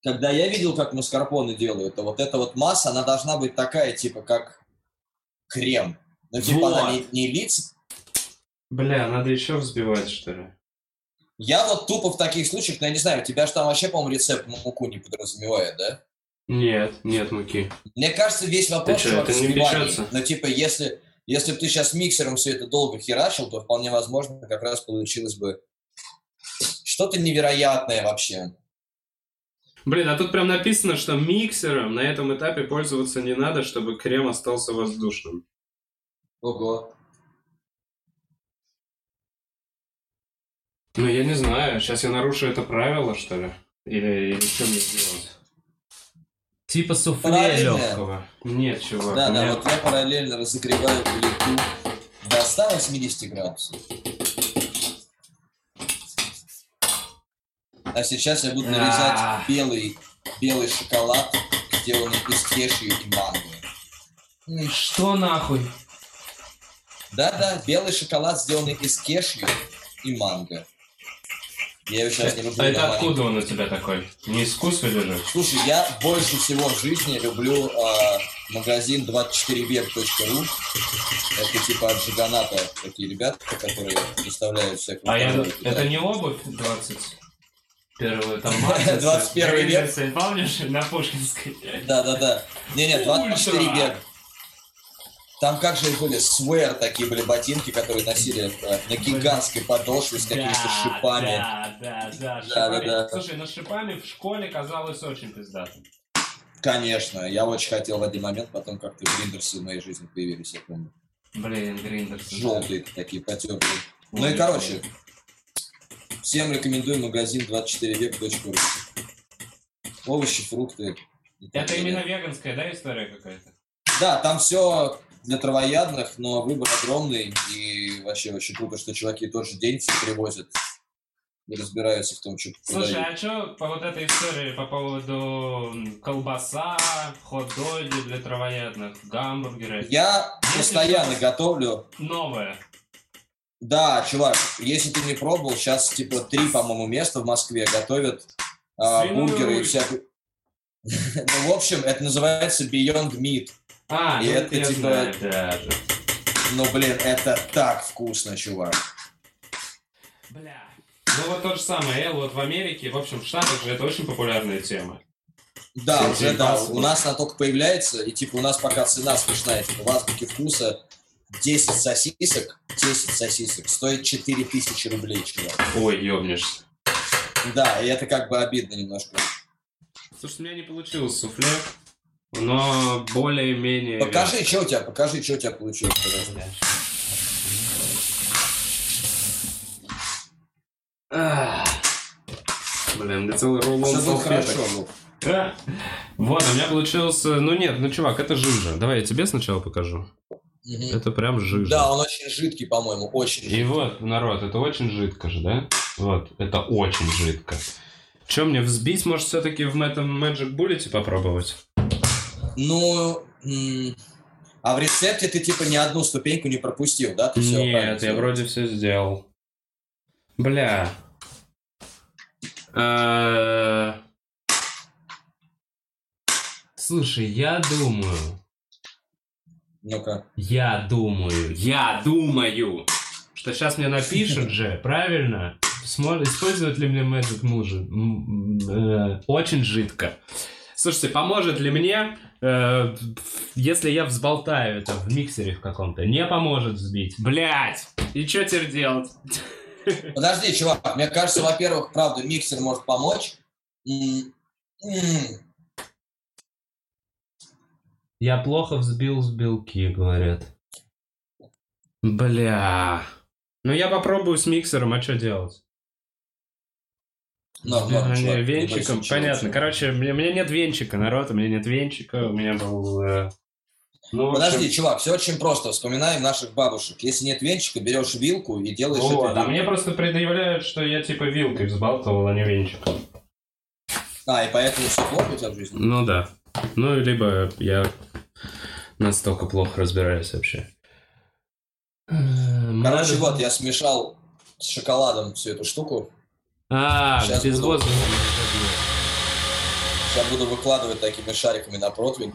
когда я видел, как маскарпоне делают, то вот эта вот масса, она должна быть такая, типа, как крем. Ну, типа, Вот. она не, не лиц. Бля, надо еще взбивать, что ли? Я вот тупо в таких случаях, ну, я не знаю, у тебя же там вообще, по-моему, рецепт муку не подразумевает, да? Нет, нет муки. Мне кажется, весь вопрос чё, чувак, это не печется? Но, типа, если, если бы ты сейчас миксером все это долго херачил, то вполне возможно, как раз получилось бы что-то невероятное вообще. Блин, а тут прям написано, что миксером на этом этапе пользоваться не надо, чтобы крем остался воздушным. Ого. Ну, я не знаю, сейчас я нарушу это правило, что ли? Или, или что мне сделать? Типа суфле легкого. Нет, чувак. Да, да, меня- вот я параллельно разогреваю плиту до 180 градусов. А сейчас я буду нарезать А. белый, белый шоколад, сделанный из кешью и манго. М, Что нахуй? Да-да, белый шоколад, сделанный из кешью и манго. Я его сейчас не люблю. А это откуда он у тебя такой? Не из вкуса же? Слушай, я больше всего в жизни люблю а, магазин 24век.ру. Это типа от Жиганата такие ребята, которые представляют всякую... А я, это не обувь 20? Первую там Мартинсы, 21 век. Гриндерсы, помнишь, на Пушкинской? Да-да-да. Не-не, 24 Ультра. век. Там как же их были? Свер такие были ботинки, которые носили э, на гигантской подошве с какими-то шипами. Да, да, да, Да, да, да. Слушай, но с шипами в школе казалось очень пиздатым. Конечно, я очень хотел в один момент, потом как-то гриндерсы в моей жизни появились, я помню. Блин, Гриндерс. Желтые такие, потертые. Ну и короче, всем рекомендую магазин 24век.ру. Овощи, фрукты. Это именно веганская, да, история какая-то? Да, там все для травоядных, но выбор огромный. И вообще очень круто, что чуваки тот же день все привозят и разбираются в том, что Слушай, продают. а что по вот этой истории по поводу колбаса, хот-доги для травоядных, гамбургеры? Я Если постоянно готовлю. Новое. Да, чувак, если ты не пробовал, сейчас типа три, по-моему, места в Москве готовят Свиную бургеры и всякую... Ну, в общем, это называется Beyond Meat. А, И ну это я типа- знаю, да, да. Ну, блин, это так вкусно, чувак. Бля. Ну вот то же самое, Эл, вот в Америке, в общем, в Штатах же это очень популярная тема. Да, Кстати, уже да. У нас она только появляется, и типа у нас пока цена смешная. Типа в азбуке вкуса 10 сосисок, 10 сосисок стоит 4000 рублей, чувак. Ой, ёбнешься. Да, и это как бы обидно немножко. Слушай, у меня не получилось суфле, но более-менее... Покажи, что у тебя, покажи, что у тебя получилось. Ах. Блин, мне целый рулон Все хорошо, ну. А. Вот, у меня получился... Ну нет, ну чувак, это жижа. Давай я тебе сначала покажу. Мгм. Это прям жижа. Да, он очень жидкий, по-моему, очень И жидкий. вот, народ, это очень жидко же, да? Вот, это очень жидко. Че мне взбить, может, все-таки в этом Magic Bullet попробовать? Ну, а в рецепте ты типа ни одну ступеньку не пропустил, да? Ты правильно Нет, я вроде все сделал. Бля. Слушай, я думаю, Ну-ка. я думаю, я думаю, что сейчас мне напишут же, правильно? Смо- Использовать ли мне Magic м, э, Очень жидко. Слушайте, поможет ли мне, э, если я взболтаю это в миксере в каком-то? Не поможет взбить. Блять! И что теперь делать? Подожди, чувак, мне кажется, во-первых, правда, миксер может помочь. М, м, Я плохо взбил с белки, говорят. Бля. Ну я попробую с миксером, а что делать? Норм, норм, Сбивание чувак, не венчиком, понятно. Короче, мне, мне нет венчика, народ, у меня нет венчика, у меня был... э, Ну, в общем, Подожди, чувак, все очень просто. Вспоминаем наших бабушек. Если нет венчика, берешь вилку и делаешь Вот, это. а мне просто предъявляют, что я типа вилкой взбалтывал, а не венчиком. А, и поэтому все плохо у тебя в жизни? Ну да. Ну, либо я настолько плохо разбираюсь вообще. Короче, надо- вот, я смешал с шоколадом всю эту штуку. А, Щас без буду. воздуха. Сейчас буду выкладывать такими шариками на противень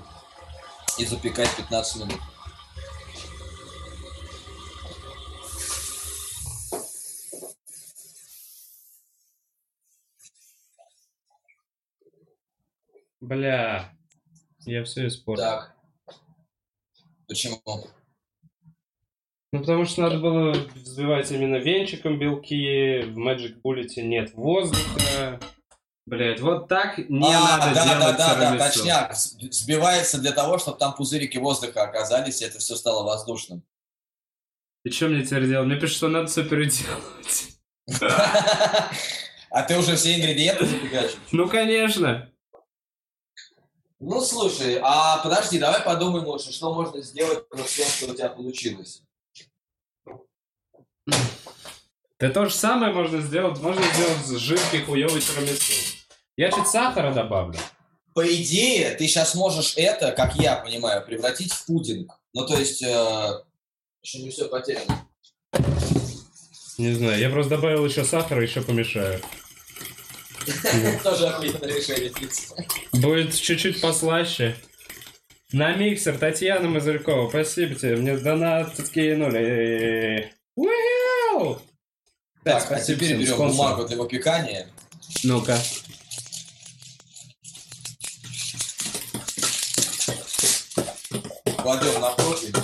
и запекать 15 минут. Бля, я все испортил. Так. Почему? Ну, потому что надо было взбивать именно венчиком белки, в Magic Bullet нет воздуха. Блять, вот так не а, надо да, да, делать да, да, тирамису. точняк. С- Сбивается для того, чтобы там пузырики воздуха оказались, и это все стало воздушным. И что мне теперь делать? Мне пишут, что надо все переделывать. А ты уже все ингредиенты запекаешь? Ну, конечно. Ну, слушай, а подожди, давай подумаем лучше, что можно сделать с тем, что у тебя получилось. Да то же самое можно сделать, можно сделать с жидкий хуёвый тирамису. Я чуть сахара добавлю. По идее, ты сейчас можешь это, как я понимаю, превратить в пудинг. Ну, то есть, э, еще не все потеряно. Не знаю, я просто добавил еще сахара, еще помешаю. Тоже охуенное решение. Будет чуть-чуть послаще. На миксер Татьяна Мазырькова, спасибо тебе, мне донат кинули. Уау! Так, а Спасибо теперь берем бумагу для выпекания. Ну-ка. Кладем на противень.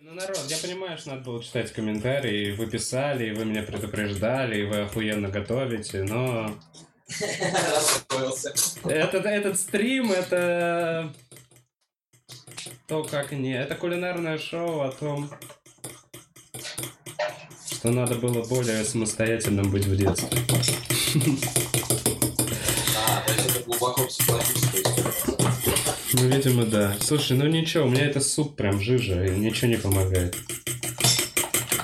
Ну, народ, что надо было читать комментарии, вы писали, вы меня предупреждали, вы охуенно готовите, но... Этот, этот стрим, это... То, как не... Это кулинарное шоу о том, что надо было более самостоятельным быть в детстве. А, то есть это глубоко психологическая история. Ну, видимо, да. Слушай, ну ничего, у меня это суп прям жижа, и ничего не помогает.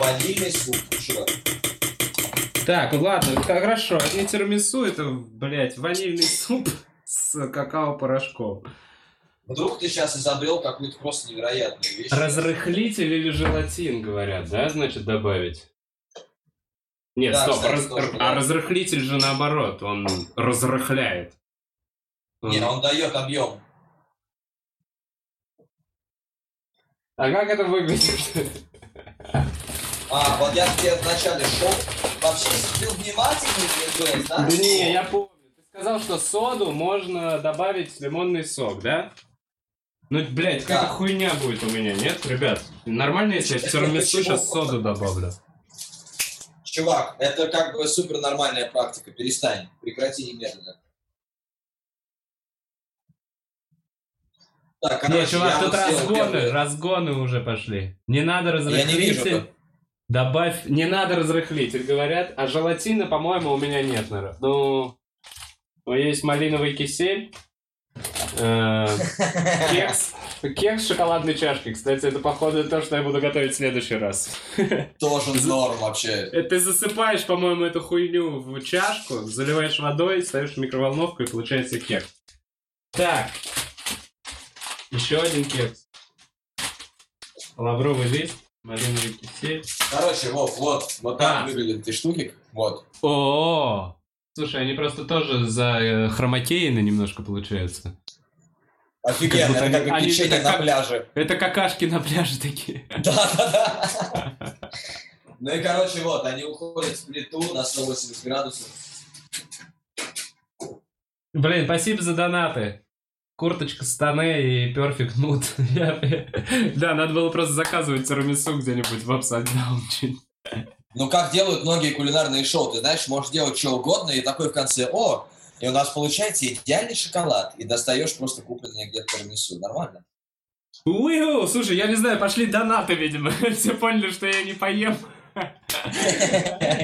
Ванильный суп, чувак. Так, ладно, х- хорошо. Не тирамису, это, блядь, ванильный суп с какао-порошком. Вдруг ты сейчас изобрел какую-то просто невероятную вещь. Разрыхлитель или желатин, говорят, да, значит, добавить? Нет, Да, стоп, кстати, раз- тоже, а разрыхлитель же наоборот, он разрыхляет. Не, он дает объем. А как это выглядит? А, вот я тебе вначале шел. Вообще, если ты внимательный, Да знаешь, не, я помню. Ты сказал, что соду можно добавить в лимонный сок, да? Ну, блядь, какая-то Да. хуйня будет у меня, нет, ребят? Нормально, если я в тирамису Почему? сейчас соду добавлю? Чувак, это как бы супер нормальная практика. Перестань. Прекрати немедленно. Так, короче, чувак, я тут разгоны, разгоны уже пошли. Не надо разрыхлитель. Добавь, не надо разрыхлитель, говорят. А желатина, по-моему, у меня нет. Ну, ну, есть малиновый кисель, э, кекс, кекс с шоколадной чашкой. Кстати, это, походу, то, что я буду готовить в следующий раз. Тоже норм вообще. Э, Ты засыпаешь, по-моему, эту хуйню в чашку, заливаешь водой, ставишь в микроволновку, и получается кекс. Так. Еще один кекс. Лавровый лист, малиновый кисель. Короче, Вов, вот, вот так А. выглядят эти штуки. Вот. О, слушай, они просто тоже за э, хромакеины немножко получаются. Офигенно, будто это они- как они- печенье это на как- пляже. Это какашки на пляже такие. Да-да-да. Ну и, короче, вот, они уходят в плиту на 180 градусов. Блин, спасибо за донаты. Курточка Стане и Perfect Mood. Да, надо было просто заказывать тирамису где-нибудь в Upside Down. Ну, как делают многие кулинарные шоу, ты знаешь, можешь делать что угодно, и такой в конце, о, и у нас получается идеальный шоколад, и достаешь просто купленный где-то тирамису. Нормально? Уиу, слушай, я не знаю, пошли донаты, видимо. Все поняли, что я не поем.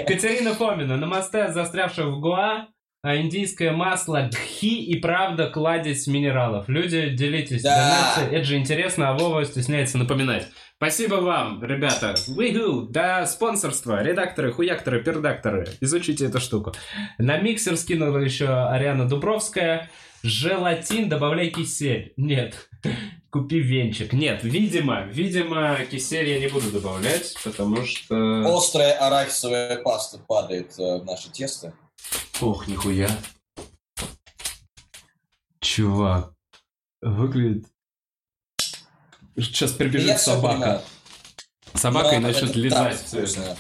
Катерина Фомина. На мосте, застрявших в Гуа, а, индийское масло гхи и правда кладезь минералов. Люди, делитесь Да. донаты. Это же интересно, а Вова стесняется напоминать. Спасибо вам, ребята. Уигу, да, спонсорство, редакторы, хуякторы, пердакторы. Изучите эту штуку. На миксер скинула еще Ариана Дубровская. Желатин, добавляй кисель. Нет. Купи венчик. Нет, видимо, видимо, кисель я не буду добавлять, потому что... Острая арахисовая паста падает э, в наше тесто. Ох, нихуя. Чувак, выглядит... Сейчас И прибежит я собака. Собака и Но начнет лизать все это.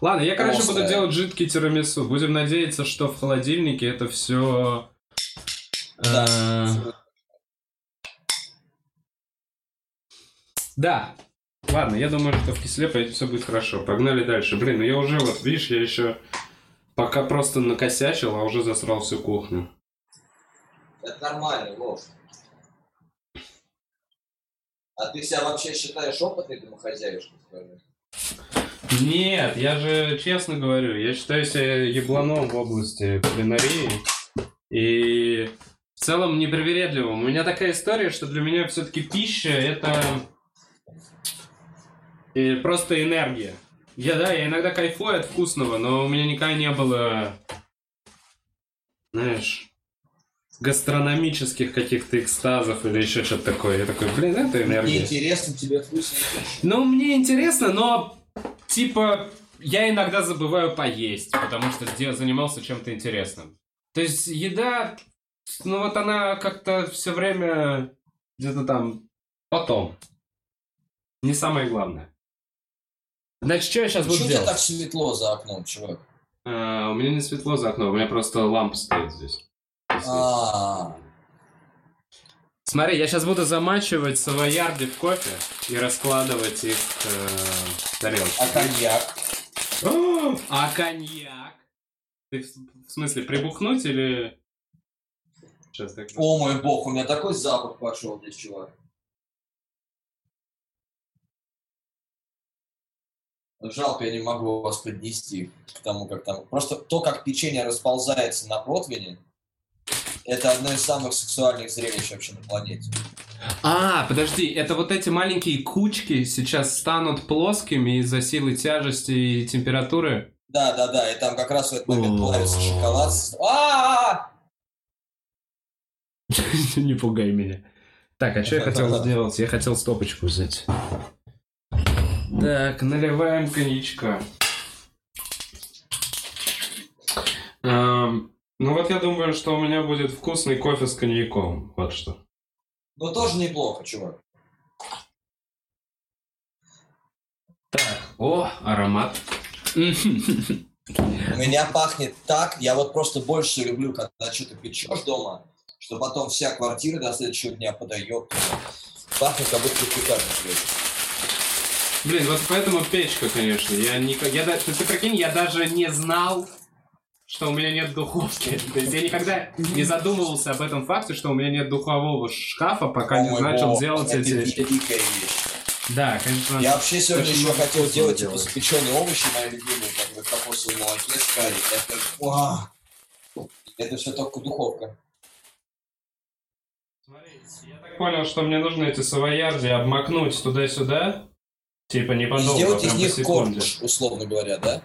Ладно, я, короче, буду Острое. делать жидкий тирамису. Будем надеяться, что в холодильнике это все... Да. Ладно, я думаю, что в киселе все будет хорошо. Погнали дальше. Блин, ну я уже, вот, видишь, я еще пока просто накосячил, а уже засрал всю кухню. Это нормально, Вов. А ты себя вообще считаешь опытной домохозяюшкой? Нет, я же честно говорю, я считаю себя ебланом в области кулинарии. И в в целом непривередливым. У меня такая история, что для меня все-таки пища это э, просто энергия. Я, да, я иногда кайфую от вкусного, но у меня никогда не было, знаешь, гастрономических каких-то экстазов или еще что-то такое. Я такой, блин, это Мне энергия. интересно тебе пища. Ну, мне интересно, но, типа, я иногда забываю поесть, потому что занимался чем-то интересным. То есть еда, ну вот она как-то все время где-то там потом. Не самое главное. Значит, что я сейчас буду Почему делать? так светло за окном, чувак? А, у меня не светло за окном, у меня просто лампа стоит здесь. А, Смотри, я сейчас буду замачивать савоярди в кофе и раскладывать их э, в тарелки. а коньяк? А коньяк? Ты в, в смысле прибухнуть или... Сейчас так... О мой бог, у меня такой запах пошел здесь, чувак. Жалко, я не могу вас поднести к тому, как там... Просто то, как печенье расползается на противне, это одно из самых сексуальных зрелищ вообще на планете. А, подожди, это вот эти маленькие кучки сейчас станут плоскими из-за силы тяжести и температуры? Да, да, да, и там как раз в этот момент плавится шоколад. А! Не пугай меня. Так, а что я хотел сделать? Я хотел стопочку взять. Так, наливаем коньячка. Эм, ну вот я думаю, что у меня будет вкусный кофе с коньяком. Вот что. Ну тоже неплохо, чувак. О, аромат. У меня пахнет так, я вот просто больше люблю, когда что-то печешь дома, что потом вся квартира до следующего дня подает. Пахнет, как будто ты лежишь. Блин, вот поэтому печка, конечно. Я никак... Я, ты, ты прикинь, я даже не знал, что у меня нет духовки. То есть я никогда не задумывался об этом факте, что у меня нет духового шкафа, пока О не начал бог, делать это эти... ди- дикая вещь. Да, конечно. Я вообще сегодня еще хотел делать типа запеченные овощи, мои любимые, как бы в кокосовом молоке с карри. Это, уа! это все только духовка. Смотри, я так понял, что мне нужно эти савоярди обмакнуть туда-сюда. Типа не И подолго, а сделать из них корпус, условно говоря, да?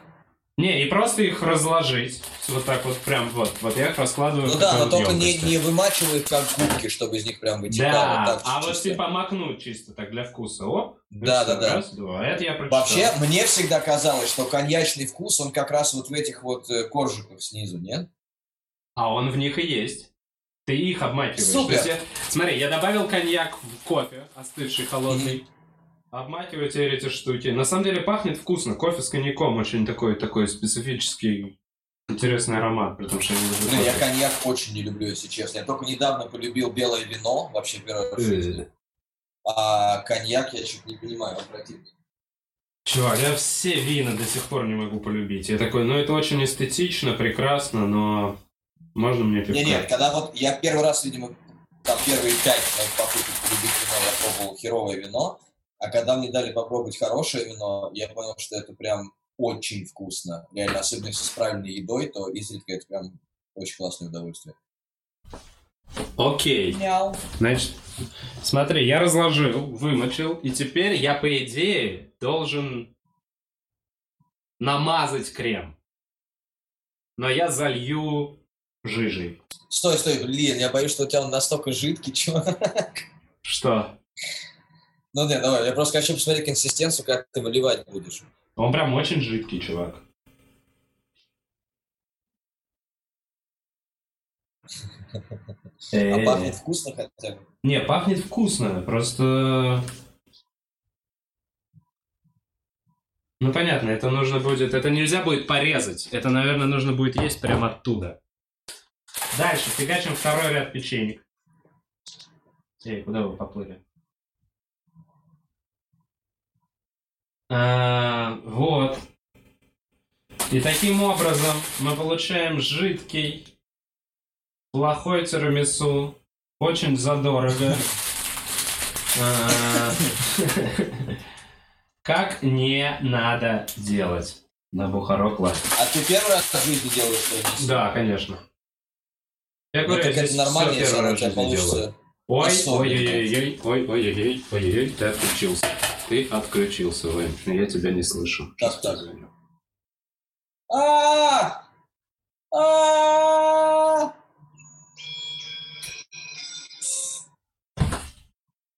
Не, и просто их разложить. Вот так вот прям вот. Вот я их раскладываю Ну да, но вот только не, емкости. не вымачивай как губки, чтобы из них прям вытекало. Да, так, а вот чисто. типа макнуть чисто так для вкуса. Оп. и Да, да, да. Раз, два. Это я прочитал. Вообще, мне всегда казалось, что коньячный вкус, он как раз вот в этих вот э, коржиках снизу, нет? А он в них и есть. Ты их обмакиваешь. Супер. Есть я- смотри, я добавил коньяк в кофе, остывший, холодный. Обмакиваю теперь эти штуки. На самом деле пахнет вкусно. Кофе с коньяком очень такой, такой специфический, интересный аромат, потому что я не люблю Блин, я коньяк очень не люблю, если честно. Я только недавно полюбил белое вино, вообще первый раз в жизни. Э, А коньяк я чуть не понимаю, он противный. Чувак, я все вина до сих пор не могу полюбить. Я такой, ну это очень эстетично, прекрасно, но можно мне пивка? Не, нет, когда вот я первый раз, видимо, там первые пять моих попыток полюбить вино, я пробовал херовое вино, а когда мне дали попробовать хорошее вино, я понял, что это прям очень вкусно. Реально, особенно если с правильной едой, то изредка это прям очень классное удовольствие. Окей. Мяу. Значит, смотри, я разложил, вымочил, и теперь я, по идее, должен намазать крем. Но я залью жижей. Стой, стой, блин, я боюсь, что у тебя он настолько жидкий, чувак. Что? Ну нет, давай, я просто хочу посмотреть консистенцию, как ты выливать будешь. Он прям очень жидкий, чувак. А Э, пахнет вкусно хотя бы. Не, пахнет вкусно, просто... Ну, понятно, это нужно будет... Это нельзя будет порезать. Это, наверное, нужно будет есть прямо оттуда. Дальше, фигачим второй ряд печенек. Эй, куда вы поплыли? А, вот. И таким образом мы получаем жидкий, плохой тирамису, очень задорого. А, Как не надо делать на Бухарог Лайв. А ты первый раз в жизни делаешь что-нибудь? Да, конечно. Я Ну, говорю, так здесь если первый раз в тебя жизни делаю. Получится. Ой, особенно. ой-ой-ой, ой-ой-ой, ой-ой-ой, ты отключился. Ты отключился, Вань, я тебя не слышу. Так, так. А! А!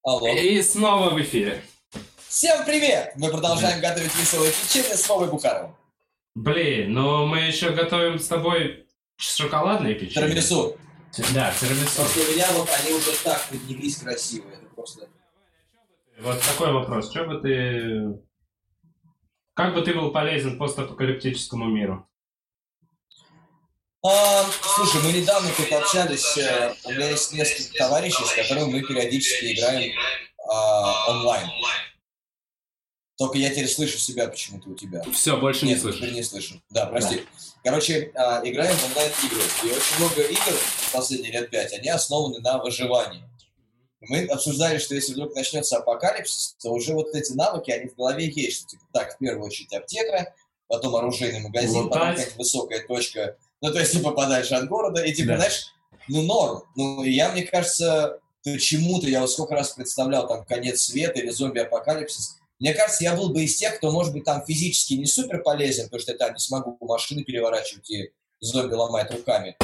Алло. И снова в эфире. Всем привет! Мы продолжаем готовить веселое печенье с Вовой Бухаровым. Блин, но мы еще готовим с тобой шоколадные печенье. Тирамису. Да. Просто у меня вот они уже так поднялись красивые. Это просто... Вот такой вопрос. Что бы ты... Как бы ты был полезен постапокалиптическому миру? А, слушай, мы недавно тут общались, э, у меня есть несколько товарищей, с которыми мы периодически играем а, онлайн. Только я теперь слышу себя почему-то у тебя. Все, больше не Нет, слышу. теперь не слышу. Да, прости. Короче, а, играем в онлайн-игры. И очень много игр последние лет пять, они основаны на выживании. Мы обсуждали, что если вдруг начнется апокалипсис, то уже вот эти навыки, они в голове есть. Что, типа, так, в первую очередь аптека, потом оружейный магазин, потом Лутать. какая-то высокая точка. Ну, то есть ты попадаешь от города, и типа, Да. знаешь, ну, норм. Ну, я, мне кажется, почему-то, я вот сколько раз представлял там конец света или зомби-апокалипсис, мне кажется, я был бы из тех, кто, может быть, там физически не супер полезен, потому что я там не смогу машины переворачивать и зомби ломать руками.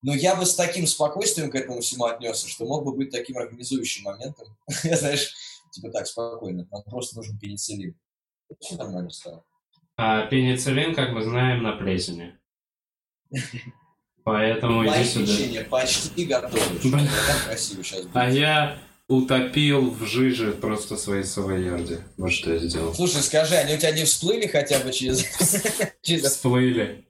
Но я бы с таким спокойствием к этому всему отнесся, что мог бы быть таким организующим моментом. Я, знаешь, типа так, спокойно, нам просто нужен пенициллин. Все нормально стало. А пенициллин, как мы знаем, на плесени. Поэтому иди сюда. почти готовы. Блин. Как красиво сейчас будет. А я утопил в жиже просто свои савоярди. Вот что я сделал. Слушай, скажи, они у тебя не всплыли хотя бы через... Всплыли.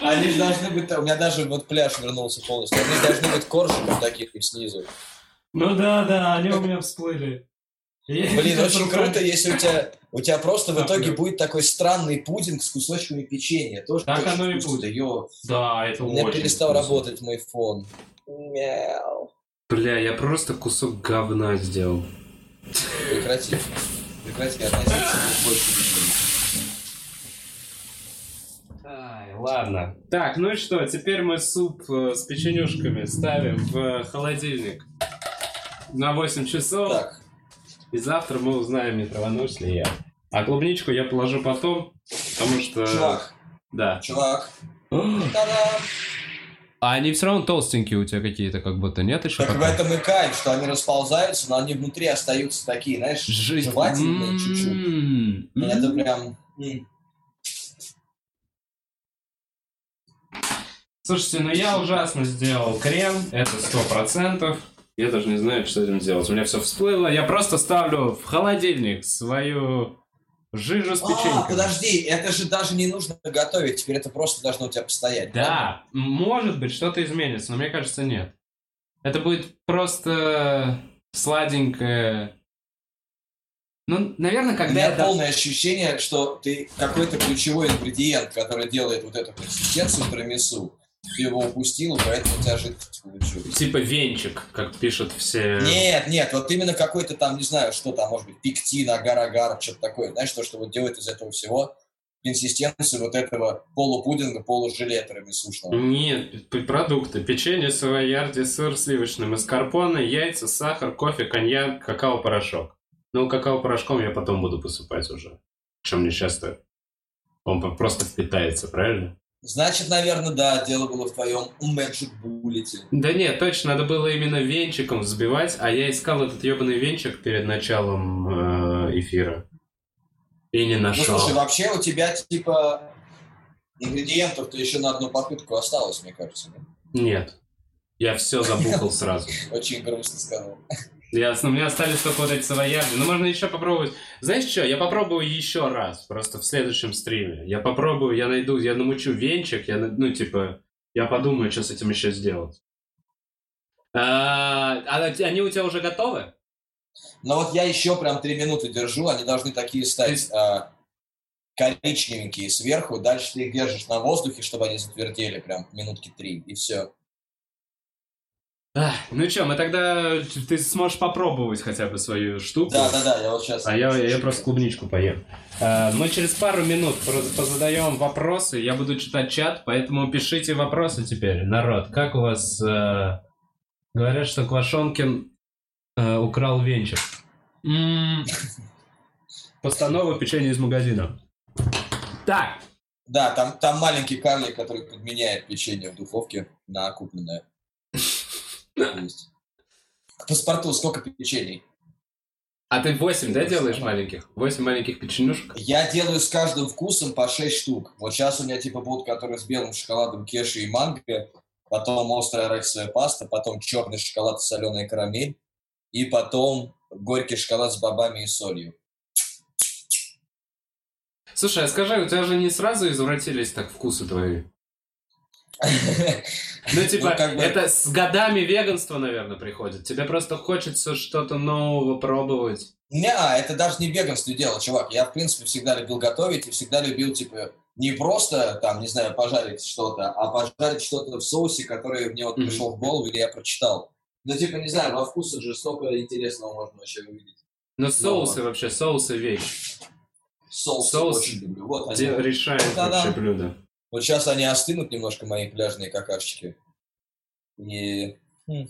Они же должны быть... У меня даже вот пляж вернулся полностью. Они должны быть коржиком таким снизу. Ну да, да, они у меня всплыли. Блин, очень круто, если у тебя, у тебя просто в итоге будет такой странный пудинг с кусочками печенья. Тоже Так оно и будет. Да, это у меня перестал работать мой фон. Мяу. Бля, я просто кусок говна сделал. Прекрати. Прекрати относиться к больше. Ай, ладно. Так, ну и что, теперь мы суп э, с печенюшками ставим в холодильник на 8 часов. Так, И завтра мы узнаем, не траванулся ли я. А клубничку я положу потом, потому что... чувак, Да. чувак. А Та-дам! они все равно толстенькие у тебя какие-то, как будто, нет еще Так в этом и кайф, что они расползаются, но они внутри остаются такие, знаешь, Жизнь. жевательные чуть-чуть. М-м-м. И Это прям... Слушайте, ну я ужасно сделал крем, это сто процентов. Я даже не знаю, что с этим делать. У меня все всплыло. Я просто ставлю в холодильник свою жижу с А, печенькой. подожди, это же даже не нужно готовить, теперь это просто должно у тебя постоять. Да, может быть, что-то изменится, но мне кажется, нет. Это будет просто сладенькое. Ну, наверное, У когда меня я... до- полное ощущение, что ты какой-то ключевой ингредиент, который делает вот эту консистенцию тирамису, ты его упустил, и поэтому у тебя жидкость получилась. Типа венчик, как пишут все... Нет, нет, вот именно какой-то там, не знаю, что там, может быть, пектин, агар-агар, что-то такое, знаешь, то, что вот делает из этого всего консистенцию вот этого полупудинга, полужеле тирамисушного. Нет, продукты. Печенье, савоярди, сыр сливочный, маскарпоне, яйца, сахар, кофе, коньяк, какао-порошок. Ну, какао-порошком я потом буду посыпать уже. Чем мне часто... Он по- просто впитается, правильно? Значит, наверное, да, дело было в твоем Magic Bullet. Да нет, точно, надо было именно венчиком взбивать, а я искал этот ебаный венчик перед началом э, эфира. И не Ну, нашел. слушай, вообще у тебя, типа, ингредиентов-то еще на одну попытку осталось, мне кажется. да? Нет. Я все забухал сразу. Очень грустно сказал. Ясно, у меня остались только вот эти савоярди. Ну, можно еще попробовать. Знаешь что, я попробую еще раз, просто в следующем стриме. Я попробую, я найду, я намучу венчик, я, ну, типа, я подумаю, что с этим еще сделать. А, а они у тебя уже готовы? Но вот я еще прям три минуты держу, они должны такие стать а, коричневенькие сверху, дальше ты их держишь на воздухе, чтобы они затвердели прям минутки три, и все. Ах, ну что, мы тогда... Ты сможешь попробовать хотя бы свою штуку. Да, да, да, я вот сейчас... А я, я просто клубничку поем. А, мы через пару минут позадаем вопросы. Я буду читать чат, поэтому пишите вопросы теперь, народ. Как у вас... э, говорят, что Квашонкин э, украл венчик. М, Постанова печенье из магазина. Так, Да, там, там маленький карлик, который подменяет печенье в духовке на купленное. Есть. К паспорту сколько печений? а ты 8, да, делаешь маленьких? 8 маленьких печенюшек? Я делаю с каждым вкусом по 6 штук. Вот сейчас у меня типа будут, которые с белым шоколадом кеши и манго, потом острая арахисовая паста, потом черный шоколад и соленая карамель, и потом горький шоколад с бобами и солью. Слушай, а скажи, у тебя же не сразу извратились так вкусы твои? Ну, типа, Ну, как бы- это с годами веганства, наверное, приходит. Тебе просто хочется что-то нового пробовать. Не, это даже не веганство дело, чувак. Я, в принципе, всегда любил готовить и всегда любил, типа, не просто, там, не знаю, пожарить что-то, а пожарить что-то в соусе, который мне вот пришел в голову или я прочитал. Ну, типа, не знаю, во вкусах же столько интересного можно вообще увидеть. Но соусы вообще, соусы вещь. Соус, Соус очень люблю. Вот, они- решает Да-да. вообще блюдо. Вот сейчас они остынут немножко, мои пляжные какашечки. И... хм,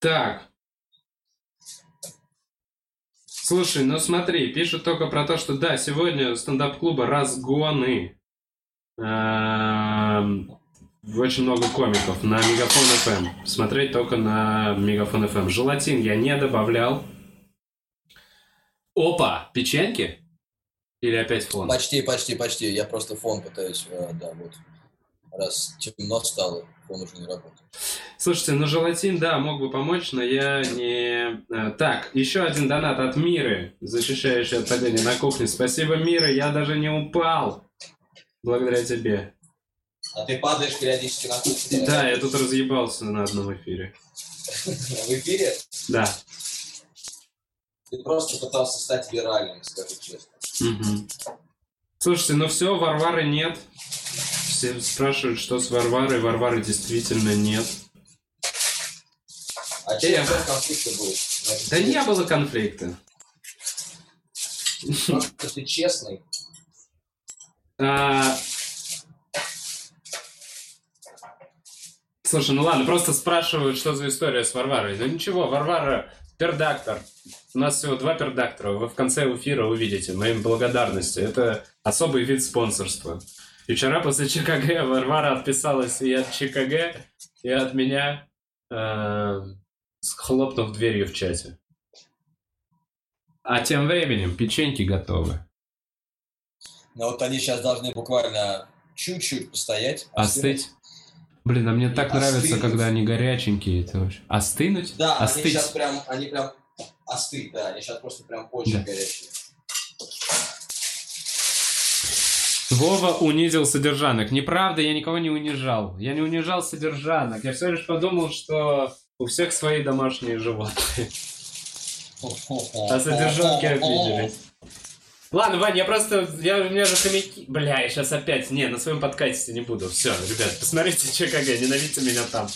Так. Слушай, ну смотри, пишут только про то, что да, сегодня стендап-клуба разгоны. Эм, Очень много комиков на Мегафон FM. Смотреть только на Мегафон FM. Желатин я не добавлял. Опа, печеньки? Или опять фон? Почти, почти, почти. Я просто фон пытаюсь, э, да, вот. Раз темно стало, фон уже не работает. Слушайте, ну желатин, да, мог бы помочь, но я не... э, Так, еще один донат от Миры, защищающий от падения на кухне. Спасибо, Мира, я даже не упал. Благодаря тебе. А ты падаешь периодически на кухне? Да, я тут разъебался на одном эфире. В эфире? Да. Ты просто пытался стать виральным, скажу честно. Мгм. Слушайте, ну все, Варвары нет. Все спрашивают, что с Варварой. Варвары действительно нет. А че я в конфликте был? Да не было конфликта. Просто ты честный. А, Слушай, ну ладно, просто спрашивают, что за история с Варварой. Ну ничего, Варвара пердактор. У нас всего два пердактора. Вы в конце эфира увидите мои благодарности. Это особый вид спонсорства. И вчера после ЧКГ Варвара отписалась и от ЧКГ, и от меня, э, хлопнув дверью в чате. А тем временем печеньки готовы. Но вот они сейчас должны буквально чуть-чуть постоять. Остыть? Блин, а мне так Остынуть. нравится, когда они горяченькие. Это вообще... Остынуть? Да, они Остыть. сейчас прям, они прям остыть, да, они сейчас просто прям очень Да. горячие. Вова унизил содержанок. Неправда, я никого не унижал. Я не унижал содержанок. Я всего лишь подумал, что у всех свои домашние животные. А содержанки обиделись. Ладно, Вань, я просто... Я, у меня же хомяки... Бля, я сейчас опять... Не, на своем подкасте не буду. Все, ребят, посмотрите ЧКГ, ненавидьте меня там.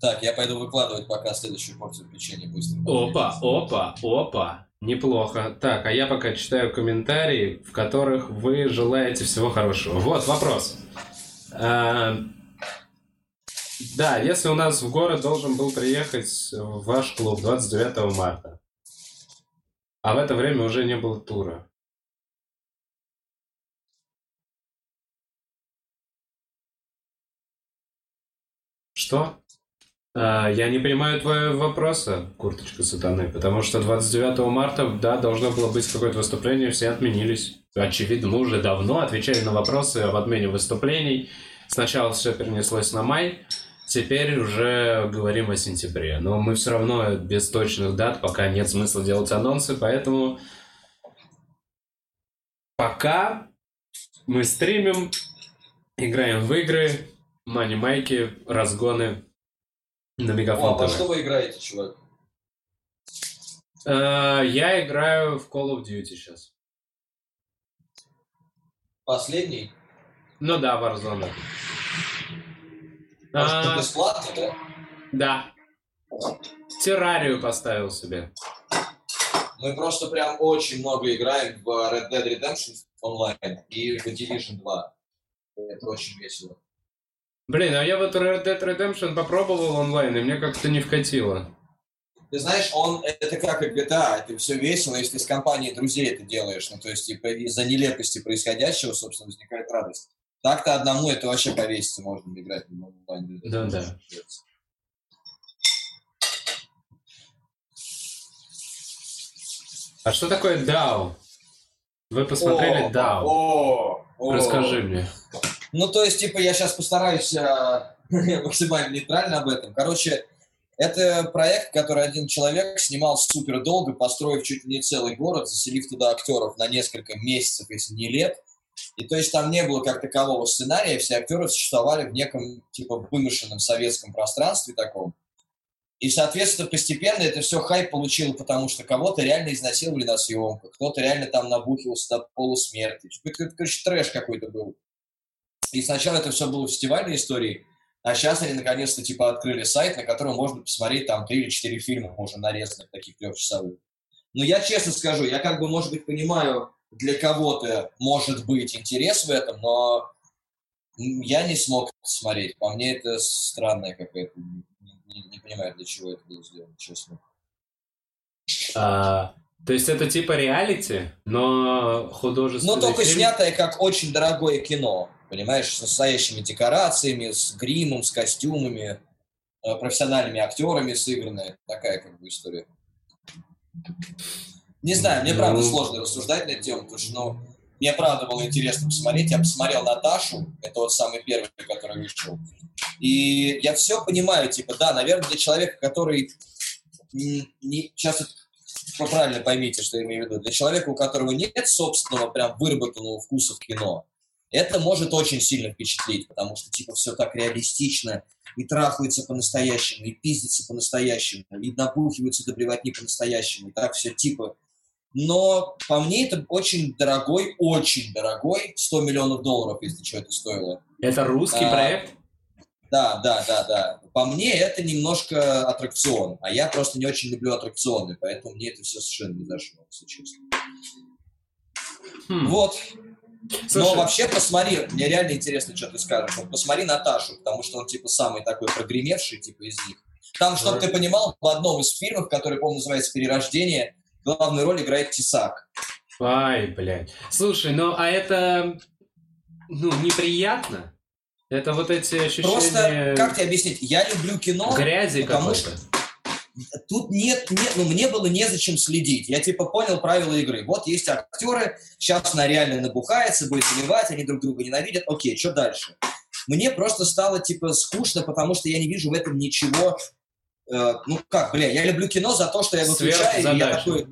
Так, я пойду выкладывать пока следующую порцию печенья быстро. Опа, опа, опа. Неплохо. Так, а я пока читаю комментарии, в которых вы желаете всего хорошего. Вот вопрос. А, Да, если у нас в город должен был приехать ваш клуб 29 марта, а в это время уже не было тура. Что? А, Я не понимаю твоего вопроса, курточка сатаны, потому что 29 марта, да, должно было быть какое-то выступление, все отменились. Очевидно, мы уже давно отвечали на вопросы об отмене выступлений. Сначала все перенеслось на май, теперь уже говорим о сентябре. Но мы все равно без точных дат, пока нет смысла делать анонсы, поэтому пока мы стримим, играем в игры, мани-майки, разгоны на О, Мегафон а во ТВ. что вы играете, чувак? Э, Я играю в Call of Duty сейчас. Последний? Ну да, Warzone. А, это бесплатно, да? Да. Террарию поставил себе. Мы просто прям очень много играем в Red Dead Redemption онлайн и в Division 2. Это очень весело. Блин, а я вот Red Dead Redemption попробовал онлайн, и мне как-то не вкатило. Ты знаешь, он это как и GTA, это все весело, если ты с компанией друзей это делаешь. Ну, то есть, типа, из-за нелепости происходящего, собственно, возникает радость. Так-то одному это вообще повеситься можно играть в онлайн. Да, да. А что такое DAO? Вы посмотрели О, DAO? О, о. Расскажи мне. Ну, то есть, типа, я сейчас постараюсь а, максимально нейтрально об этом. Короче, это проект, который один человек снимал супер долго, построив чуть ли не целый город, заселив туда актеров на несколько месяцев, если не лет. И то есть там не было как такового сценария, все актеры существовали в неком, типа, вымышленном советском пространстве таком. И, соответственно, постепенно это все хайп получило, потому что кого-то реально изнасиловали на съемках, кто-то реально там набухивался до полусмерти. Это, короче, трэш какой-то был. И сначала это все было фестивальной историей, а сейчас они наконец-то типа открыли сайт, на котором можно посмотреть там три или четыре фильма уже нарезанных, таких трехчасовых. Но я честно скажу, я как бы, может быть, понимаю, для кого-то может быть интерес в этом, но я не смог смотреть. По мне это странная какая-то. Не, не- не понимаю, для чего это было сделано, честно. А, то есть это типа реалити, но художественный Но только фильм? снятое как очень дорогое кино, понимаешь, с настоящими декорациями, с гримом, с костюмами, э, профессиональными актерами сыгранная. Такая как бы история. Не знаю, мне правда Ну. сложно рассуждать на эту тему, потому что, ну, мне правда было интересно посмотреть. Я посмотрел Наташу, это вот самый первый, который вышел. И я все понимаю, типа, да, наверное, для человека, который м, не, сейчас вы правильно поймите, что я имею в виду. Для человека, у которого нет собственного прям выработанного вкуса в кино, это может очень сильно впечатлить, потому что типа все так реалистично, и трахаются по-настоящему, и пиздятся по-настоящему, и набухиваются до блевотни по-настоящему, и так все типа. Но по мне это очень дорогой, очень дорогой, 100 миллионов долларов, если что это стоило. Это русский А, проект? Да, да, да, да. По мне это немножко аттракцион, а я просто не очень люблю аттракционы, поэтому мне это все совершенно не зашло, если честно. Хм. Вот. Слушай, Но вообще посмотри, мне реально интересно, что ты скажешь. Вот посмотри Наташу, потому что он типа самый такой прогремевший типа из них. Там, чтобы ты понимал, в одном из фильмов, который, по-моему, называется «Перерождение», главную роль играет Тесак. Ай, блядь. Слушай, ну а это ну неприятно? Это вот эти ощущения Просто, как тебе объяснить, я люблю кино, грязи потому какой-то. тут нет, нет, ну мне было незачем следить. Я типа понял правила игры. Вот есть актеры, сейчас она реально набухается, будет заливать, они друг друга ненавидят. Окей, что дальше? Мне просто стало типа скучно, потому что я не вижу в этом ничего. э, ну как, бля, я люблю кино за то, что я выключаю, и я такой,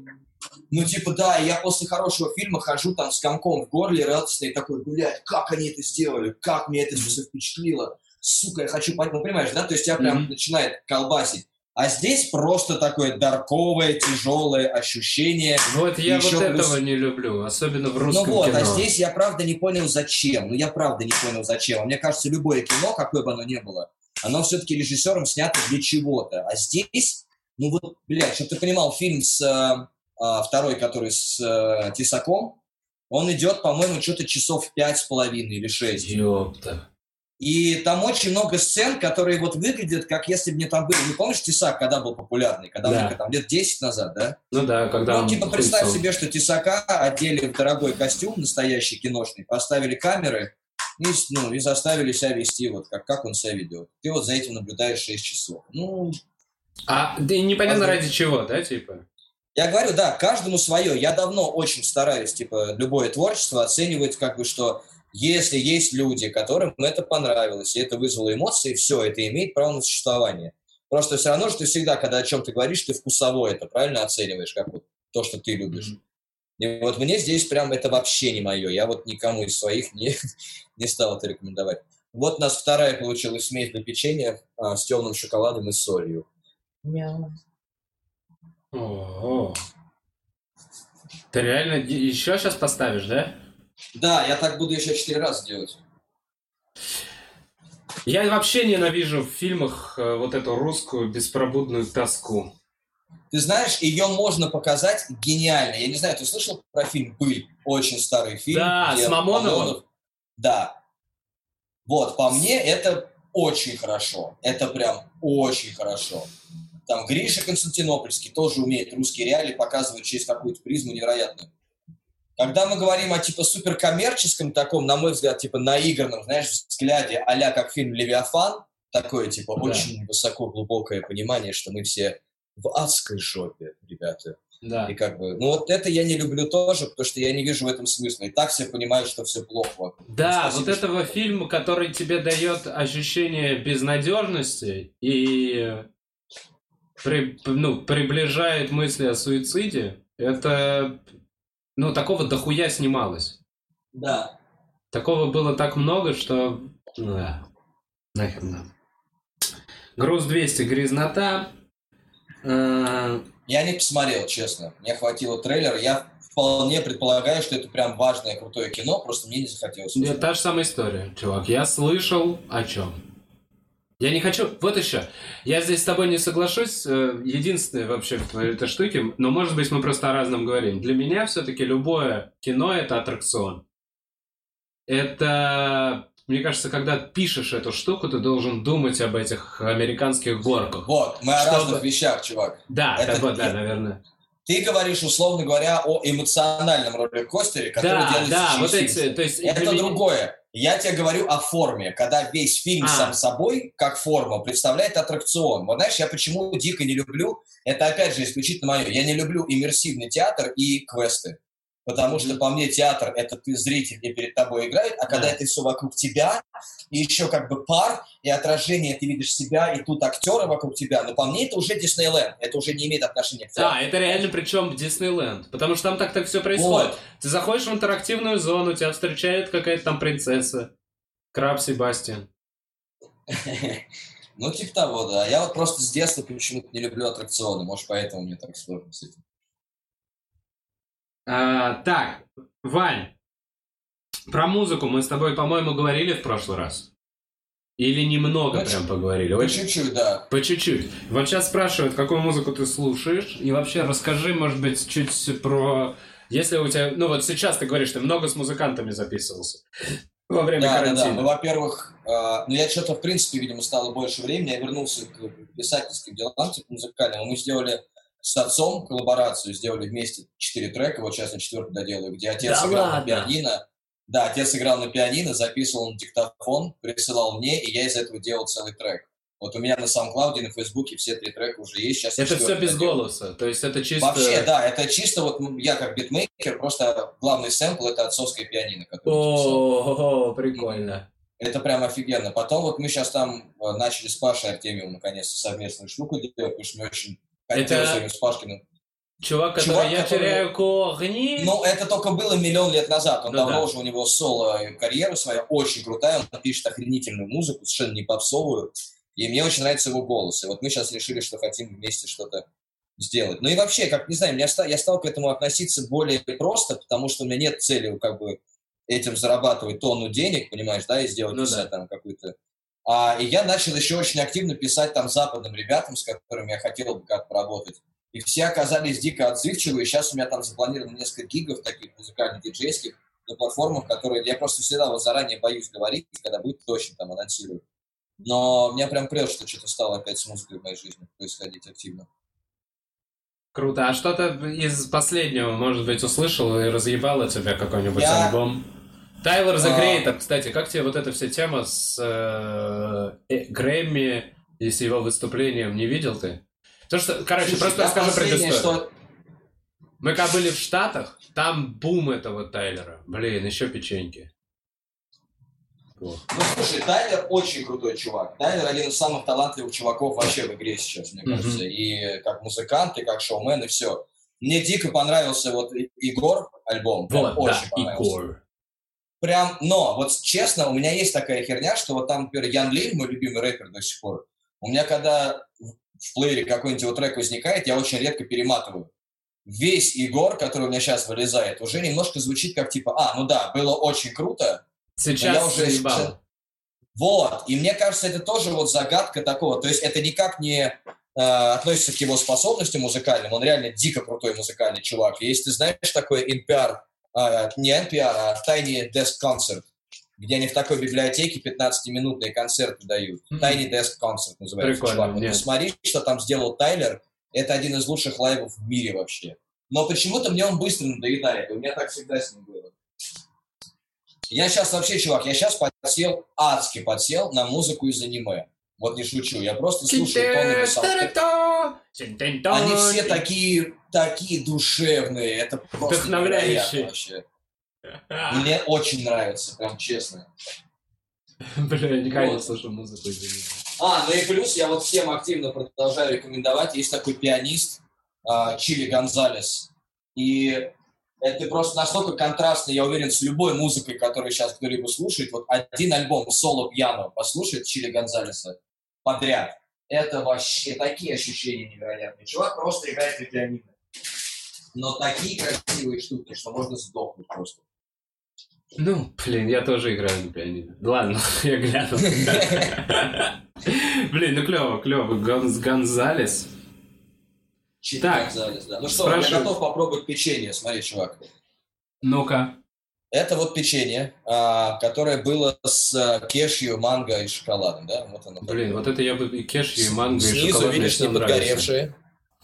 ну типа да, я после хорошего фильма хожу там с комком в горле радостный такой, блядь, как они это сделали, как мне это все впечатлило, сука, я хочу понять, ну понимаешь, да, то есть тебя прям начинает колбасить. А здесь просто такое дарковое, тяжелое ощущение. Вот я Еще вот плюс- этого не люблю, особенно в Ну русском вот, кино. а здесь я правда не понял, зачем. Ну я правда не понял, зачем. А Мне кажется, любое кино, какое бы оно ни было, оно все-таки режиссером снято для чего-то. А здесь, ну вот, блядь, чтобы ты понимал, фильм с э, а, второй, который с э, Тесаком, он идет, по-моему, что-то часов пять с половиной или шесть. Ёпта. И там очень много сцен, которые вот выглядят, как если бы мне там был... Не помнишь Тесак, когда был популярный? Когда Да. там лет 10 назад, да? Ну да, когда Ну, он типа, представь хуйцом. себе, что Тесака одели в дорогой костюм, настоящий киношный, поставили камеры и, ну, и заставили себя вести, вот как, как он себя ведет. Ты вот за этим наблюдаешь 6 часов. Ну, А, да непонятно А, ради чего, да, типа? Я говорю, да, каждому свое. Я давно очень стараюсь, типа, любое творчество оценивать, как бы, что если есть люди, которым это понравилось, и это вызвало эмоции, все, это имеет право на существование. Просто все равно, что ты всегда, когда о чем-то говоришь, ты вкусово это правильно оцениваешь, как вот то, что ты любишь. И вот мне здесь прям это вообще не мое. Я вот никому из своих не, не стал это рекомендовать. Вот у нас вторая получилась смесь для печенья а, с темным шоколадом и солью. Мяу. О, Ты реально еще сейчас поставишь, да? Да, я так буду еще четыре раза делать. Я вообще ненавижу в фильмах э, вот эту русскую беспробудную тоску. Ты знаешь, ее можно показать гениально. Я не знаю, ты слышал про фильм «Быль»? Очень старый фильм. Да, с Мамоновым. Мамонов... Да. Вот, по мне, это очень хорошо. Это прям очень хорошо. Там Гриша Константинопольский тоже умеет русские реалии показывать через какую-то призму невероятную. Когда мы говорим о типа суперкоммерческом таком, на мой взгляд, типа наигранном, знаешь, взгляде, а как фильм «Левиафан», такое типа да. очень высоко глубокое понимание, что мы все в адской жопе, ребята. Да. И как бы, ну вот это я не люблю тоже, потому что я не вижу в этом смысла. И так все понимают, что все плохо. Да, Спасибо, вот этого что... фильма, который тебе дает ощущение безнадежности и при, ну, приближает мысли о суициде, это, ну, такого дохуя снималось. Да. Такого было так много, что... Ну, да. Нахер нам. Груз 200, грязнота. Э, я не посмотрел, честно. Мне хватило трейлера. Я вполне предполагаю, что это прям важное, крутое кино, просто мне не захотелось. Это та же самая история, чувак. Я слышал о чем. Я не хочу... Вот еще. Я здесь с тобой не соглашусь. Э, единственное вообще в этой штуке, но может быть мы просто о разном говорим. Для меня все-таки любое кино — это аттракцион. Это мне кажется, когда пишешь эту штуку, ты должен думать об этих американских горках. Вот, мы чтобы... о разных вещах, чувак. Да, это, вот, да, наверное. Ты говоришь, условно говоря, о эмоциональном роллер-костере, который да, делается да, через вот эти, то есть Это другое. Я тебе говорю о форме, когда весь фильм а. сам собой, как форма, представляет аттракцион. Вот знаешь, я почему дико не люблю, это опять же исключительно мое, я не люблю иммерсивный театр и квесты. Потому что, по мне, театр — это ты зритель, и перед тобой играет, а когда это все вокруг тебя, и еще как бы пар, и отражение, ты видишь себя, и тут актеры вокруг тебя, но по мне это уже Диснейленд, это уже не имеет отношения к театру. Да, это реально причем Диснейленд, потому что там так так все происходит. Вот. Ты заходишь в интерактивную зону, тебя встречает какая-то там принцесса, Краб Себастьян. Ну, типа того, да. Я вот просто с детства почему-то не люблю аттракционы, может, поэтому мне так сложно с этим. А, так, Вань, про музыку мы с тобой, по-моему, говорили в прошлый раз. Или немного по прям поговорили? По чуть-чуть, да. По чуть-чуть. Вот сейчас спрашивают, какую музыку ты слушаешь. И вообще расскажи, может быть, чуть про... Если у тебя... Ну вот сейчас ты говоришь, ты много с музыкантами записывался во время да, карантина. Да, да. Ну, во-первых, э, ну я что-то, в принципе, видимо, стало больше времени. Я вернулся к писательским делам, типа музыкальным. Мы сделали с отцом коллаборацию, сделали вместе четыре трека, вот сейчас на четвертый доделаю, где отец да играл ладно. на пианино. Да, отец играл на пианино, записывал на диктофон, присылал мне, и я из этого делал целый трек. Вот у меня на SoundCloud на Фейсбуке все три трека уже есть. Сейчас это все без доделаю. голоса, то есть это чисто... Вообще, да, это чисто вот я как битмейкер, просто главный сэмпл это отцовское пианино. О, прикольно. Это прям офигенно. Потом вот мы сейчас там э, начали с Пашей Артемьевым наконец-то совместную штуку делать, потому что мы очень это... с Пашкиным. Чувак, который Чувак, я который... теряю корни. Ну, это только было миллион лет назад. Он ну, давно да. уже у него соло карьера своя, очень крутая. Он пишет охренительную музыку, совершенно не попсовую. И мне очень нравится его голос. И вот мы сейчас решили, что хотим вместе что-то сделать. Ну и вообще, как, не знаю, меня, я стал к этому относиться более просто, потому что у меня нет цели как бы этим зарабатывать тонну денег, понимаешь, да, и сделать ну, да. там какую-то а, и я начал еще очень активно писать там западным ребятам, с которыми я хотел бы как-то поработать. И все оказались дико отзывчивые. Сейчас у меня там запланировано несколько гигов таких музыкальных диджейских на платформах, которые я просто всегда вот заранее боюсь говорить, когда будет точно там анонсирую. Но меня прям прет, что что-то стало опять с музыкой в моей жизни происходить активно. Круто. А что-то из последнего, может быть, услышал и разъебало тебя какой-нибудь я... альбом? Тайлер The Greater, кстати, как тебе вот эта вся тема с э, э, Грэмми и с его выступлением, не видел ты? То, что, короче, Слушай, просто расскажу предысторию. Что... Мы когда были в Штатах, там бум этого Тайлера. Блин, еще печеньки. Плохо. Ну, слушай, Тайлер очень крутой чувак. Тайлер один из самых талантливых чуваков вообще в игре сейчас, мне кажется. Mm-hmm. И как музыкант, и как шоумен, и все. Мне дико понравился вот Егор альбом. Вот, да, очень понравился. Егор прям, но вот честно, у меня есть такая херня, что вот там, например, Ян Лин, мой любимый рэпер до сих пор, у меня когда в плеере какой-нибудь его трек возникает, я очень редко перематываю. Весь Егор, который у меня сейчас вылезает, уже немножко звучит как типа, а, ну да, было очень круто. Сейчас я уже заебало. Вот, и мне кажется, это тоже вот загадка такого, то есть это никак не э, относится к его способностям музыкальным, он реально дико крутой музыкальный чувак. И если ты знаешь такое NPR, э, не NPR, а Tiny Desk Concert, где они в такой библиотеке 15-минутные концерты дают. Tiny Desk Concert называется. Прикольно, чувак. Нет. посмотри, что там сделал Тайлер. Это один из лучших лайвов в мире вообще. Но почему-то мне он быстро надоедает. У меня так всегда с ним было. Я сейчас вообще, чувак, я сейчас подсел, адски подсел на музыку из аниме. Вот не шучу. Я просто слушаю. Они все такие, такие душевные. Это просто Вдохновляющие. вообще. Мне очень нравится, прям честно. Бля, я никогда не Вот. слушал музыку. А, ну и плюс я вот всем активно продолжаю рекомендовать. Есть такой пианист а, Чили Гонзалес. И это просто настолько контрастно, я уверен, с любой музыкой, которую сейчас кто-либо слушает. Вот один альбом соло пьяно послушает Чили Гонзалеса подряд. Это вообще такие ощущения невероятные. Чувак просто играет на пианино. Но такие красивые штуки, что можно сдохнуть просто. Ну, блин, я тоже играю на пианино. Ладно, я гляну. Блин, ну клево, клево. Гонз Гонзалес. Так, да. Ну что, я готов попробовать печенье. Смотри, чувак. Ну-ка. Это вот печенье, а, которое было с а, кешью, манго и шоколадом, да? Вот оно. Блин, вот это я бы и кешью, и манго, и Снизу, шоколад мне видишь, не подгоревшие,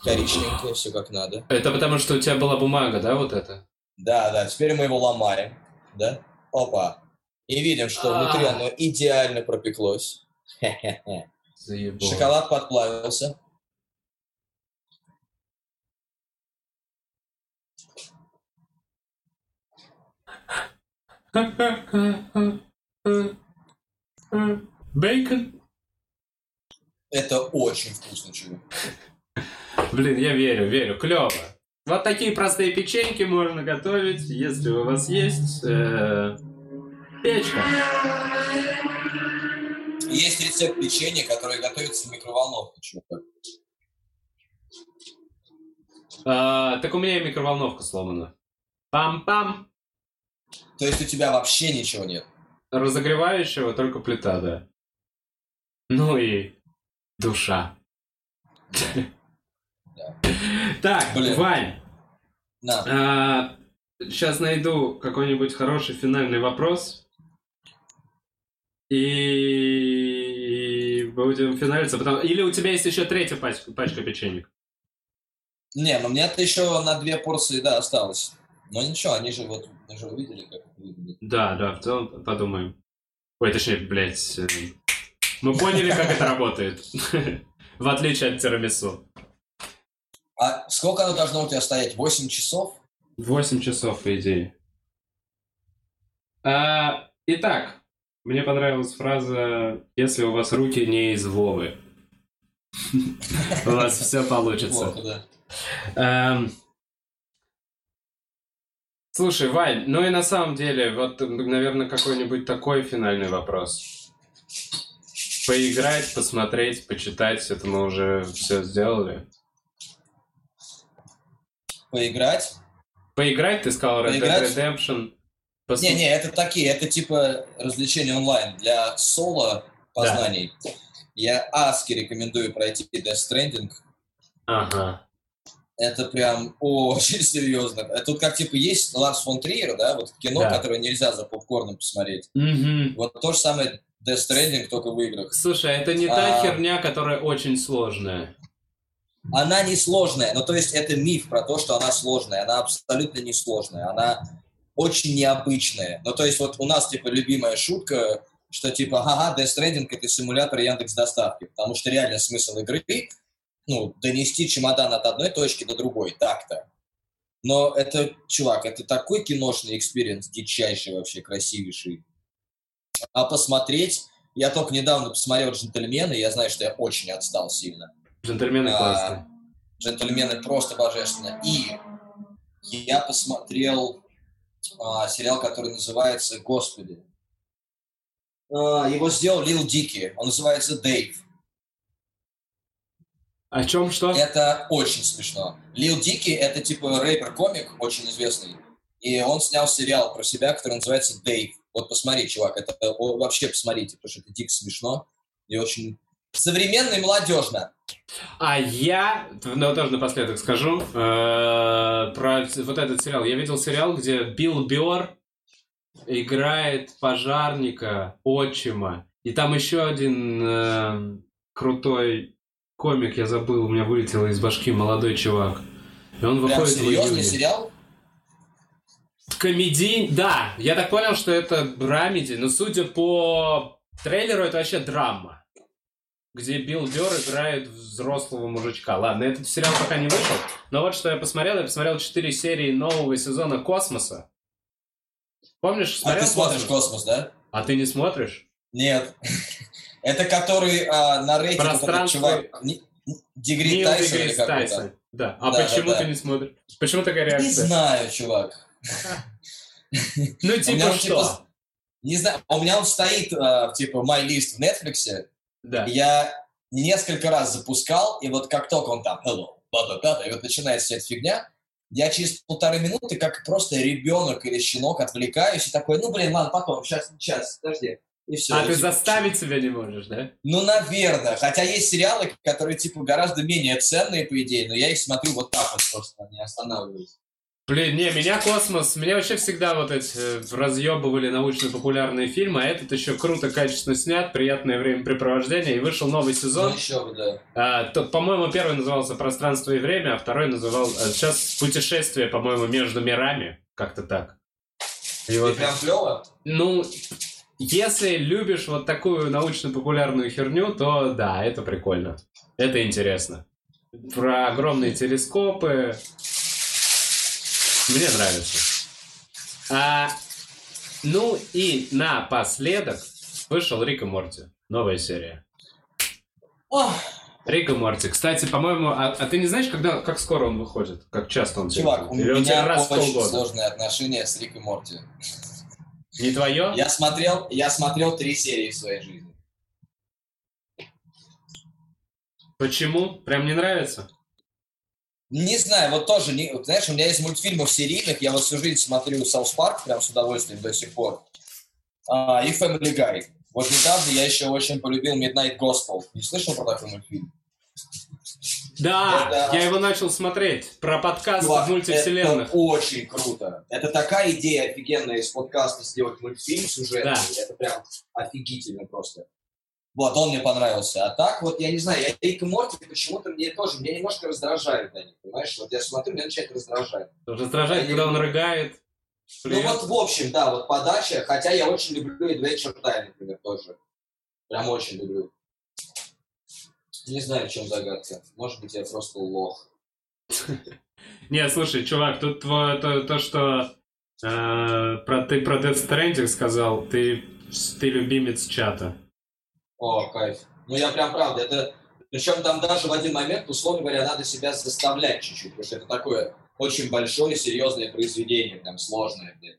коричневенькие, все как надо. Это потому, что у тебя была бумага, да, вот это? Да, да, теперь мы его ломаем, да? Опа. И видим, что А. внутри оно идеально пропеклось. Шоколад подплавился. Бейкон. Это очень вкусно, чувак. Блин, я верю, верю, клево. Вот такие простые печеньки можно готовить, если у вас есть э, печка. Есть рецепт печенья, которое готовится в микроволновке. А, так у меня и микроволновка сломана. Пам-пам. То есть у тебя вообще ничего нет. Разогревающего только плита, да. Ну и душа. Так, Блин. Вань, На. сейчас найду какой-нибудь хороший финальный вопрос. И будем финалиться. Потому... Или у тебя есть еще третья пачка, пачка печенек? Не, ну мне-то еще на две порции, да, осталось. Но ничего, они же вот, мы же увидели, как выглядит. Да, да, в целом подумаем. Ой, точнее, блядь. э, Мы поняли, как это работает. В отличие от тирамису. А сколько оно должно у тебя стоять? 8 часов? 8 часов, по идее. А, итак, мне понравилась фраза «Если у вас руки не из Вовы». У вас все получится. Эм, Слушай, Вань, ну и на самом деле, вот, наверное, какой-нибудь такой финальный вопрос. Поиграть, посмотреть, почитать, это мы уже все сделали. Поиграть? Поиграть, ты сказал Red Dead? Redemption. Пос- Не-не, это такие, это типа развлечения онлайн. Для соло познаний я Аски рекомендую пройти Death Stranding. Ага. Это прям очень серьезно. А Тут как типа есть Ларс фон Триер, да, вот кино, Да. которое нельзя за попкорном посмотреть. Мгм. Вот то же самое Death Stranding, только в играх. Слушай, это не та А. херня, которая очень сложная. Она не сложная, ну то есть это миф про то, что она сложная. Она абсолютно не сложная. Она очень необычная. Ну то есть вот у нас типа любимая шутка, что типа, ага, Death это симулятор Яндекс Доставки, потому что реально смысл игры, ну, донести чемодан от одной точки до другой, так-то. Но это, чувак, это такой киношный experience, дичайший вообще, красивейший. А посмотреть, я только недавно посмотрел «Джентльмены», я знаю, что я очень отстал сильно. Джентльмены А, классные. «Джентльмены» просто божественно. И я посмотрел а, сериал, который называется «Господи». А, его сделал Лил Дики. Он называется «Дэйв». О чем что? Это очень смешно. Лил Дики — это типа рэпер-комик, очень известный. И он снял сериал про себя, который называется «Дэйв». Вот посмотри, чувак, это вообще посмотрите, потому что это дико смешно и очень современно и молодежно. А я, ну, тоже напоследок скажу, э, про вот этот сериал. Я видел сериал, где Билл Бёрр играет пожарника, отчима. И там еще один э, крутой комик, я забыл, у меня вылетело из башки молодой чувак. И он Прям выходит в серьезный июне. сериал? Комедий, да. Я так понял, что это драмеди, но судя по трейлеру, это вообще драма. Где Билл Бёрр играет взрослого мужичка. Ладно, этот сериал пока не вышел. Но вот что я посмотрел. Я посмотрел 4 серии нового сезона «Космоса». Помнишь, А ты смотришь «Космос»? «Космос», да? А ты не смотришь? Нет. Это который а, на рейтинге Пространство- Дегри Тайсон или Дегрейс как Тайсон. Да. А Да, почему да, ты не смотришь? Почему такая Не реакция? знаю, чувак. Ну, типа он, что? типа, Не знаю, у меня он стоит, а, типа, my list в Netflix. Да. Я несколько раз запускал, и вот как только он там, hello, ба-ба-ба, и вот начинается вся эта фигня, я через полторы минуты, как просто ребенок или щенок, отвлекаюсь и такой, ну, блин, ладно, потом, сейчас, сейчас, подожди. И все. А ты заставить себя не можешь, да? Ну, наверное. Хотя есть сериалы, которые, типа, гораздо менее ценные, по идее, но я их смотрю вот так вот просто, не останавливаюсь. Блин, не, меня космос, меня вообще всегда вот эти э, разъебывали научно-популярные фильмы, а этот еще круто, качественно снят, приятное времяпрепровождение, и вышел новый Ну, сезон. еще бы, да. А, то, по-моему, первый назывался «Пространство и время», а второй называл... а, сейчас «Путешествие», по-моему, между мирами, как-то так. И И вот, прям клево. ну, если любишь вот такую научно-популярную херню, то да, это прикольно. Это интересно. Про огромные телескопы. Мне нравится. А, ну и напоследок вышел Рик и Морти. Новая серия. Ох, Рик и Морти. Кстати, по-моему, а, а ты не знаешь, когда, как скоро он выходит? Как часто он чувак, у? Или меня раз в очень полгода? сложные отношения с Рик и Морти. Не твое? Я смотрел, я смотрел три серии в своей жизни. Почему? Прям не нравится? Не знаю, вот тоже, не, знаешь, у меня есть мультфильмов серийных, я вот всю жизнь смотрю South Park прям с удовольствием до сих пор. А, и Family Guy. Вот недавно я еще очень полюбил Midnight Gospel. Не слышал про такой мультфильм? Да, Это- я его начал смотреть. Про подкасты Чувак, в мультивселенных. Это очень круто. Это такая идея офигенная из подкаста сделать мультфильм сюжетный. Да. Это прям офигительно просто. Вот, он мне понравился. А так, вот, я не знаю, я Рик и Морти почему-то мне тоже, меня немножко раздражают они, понимаешь? Вот я смотрю, меня начинает раздражать. Раздражает, когда он рыгает. Ну вот, в общем, да, вот подача, хотя я очень люблю Adventure Time, например, тоже. Прям очень люблю. Не знаю, в чем загадка. Может быть, я просто лох. Не, слушай, чувак, тут то, то, что э, про, ты про Death Stranding сказал, ты, ты любимец чата. О, кайф. Ну, я прям правда, это... Причем там даже в один момент, условно говоря, надо себя заставлять чуть-чуть, потому что это такое очень большое, серьезное произведение, прям сложное, блин.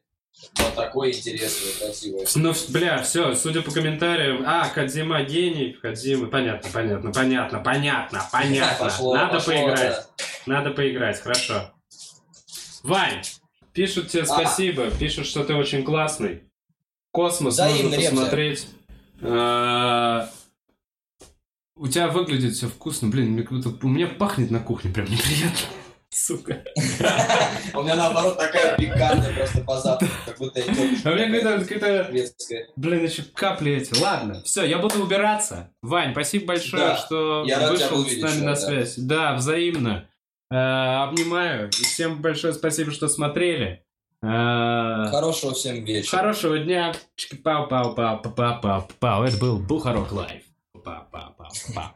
Но такое интересное, красивое. Ну, бля, все, судя по комментариям, а, Кадзима гений, Кадзима, понятно, понятно, понятно, понятно, понятно. Пошло, Надо пошло, поиграть, да. надо поиграть, хорошо. Вань, пишут тебе Ага. спасибо, пишут, что ты очень классный. Космос Взаимно, можно посмотреть. А, У тебя выглядит все вкусно, блин, мне как будто- у меня пахнет на кухне, прям неприятно. Сука. У меня, наоборот, такая пикантная просто по запаху, как будто я А у меня какая-то. Блин, еще капли эти. Ладно, все, я буду убираться. Вань, спасибо большое, что вышел с нами на связь. Да, взаимно. Э, обнимаю. И всем большое спасибо, что смотрели. Э, Хорошего всем вечера. хорошего дня. Чики-пау-пау-пау-пау-пау-пау. Это был Бухарок Лайв. Пау-пау-пау-пау.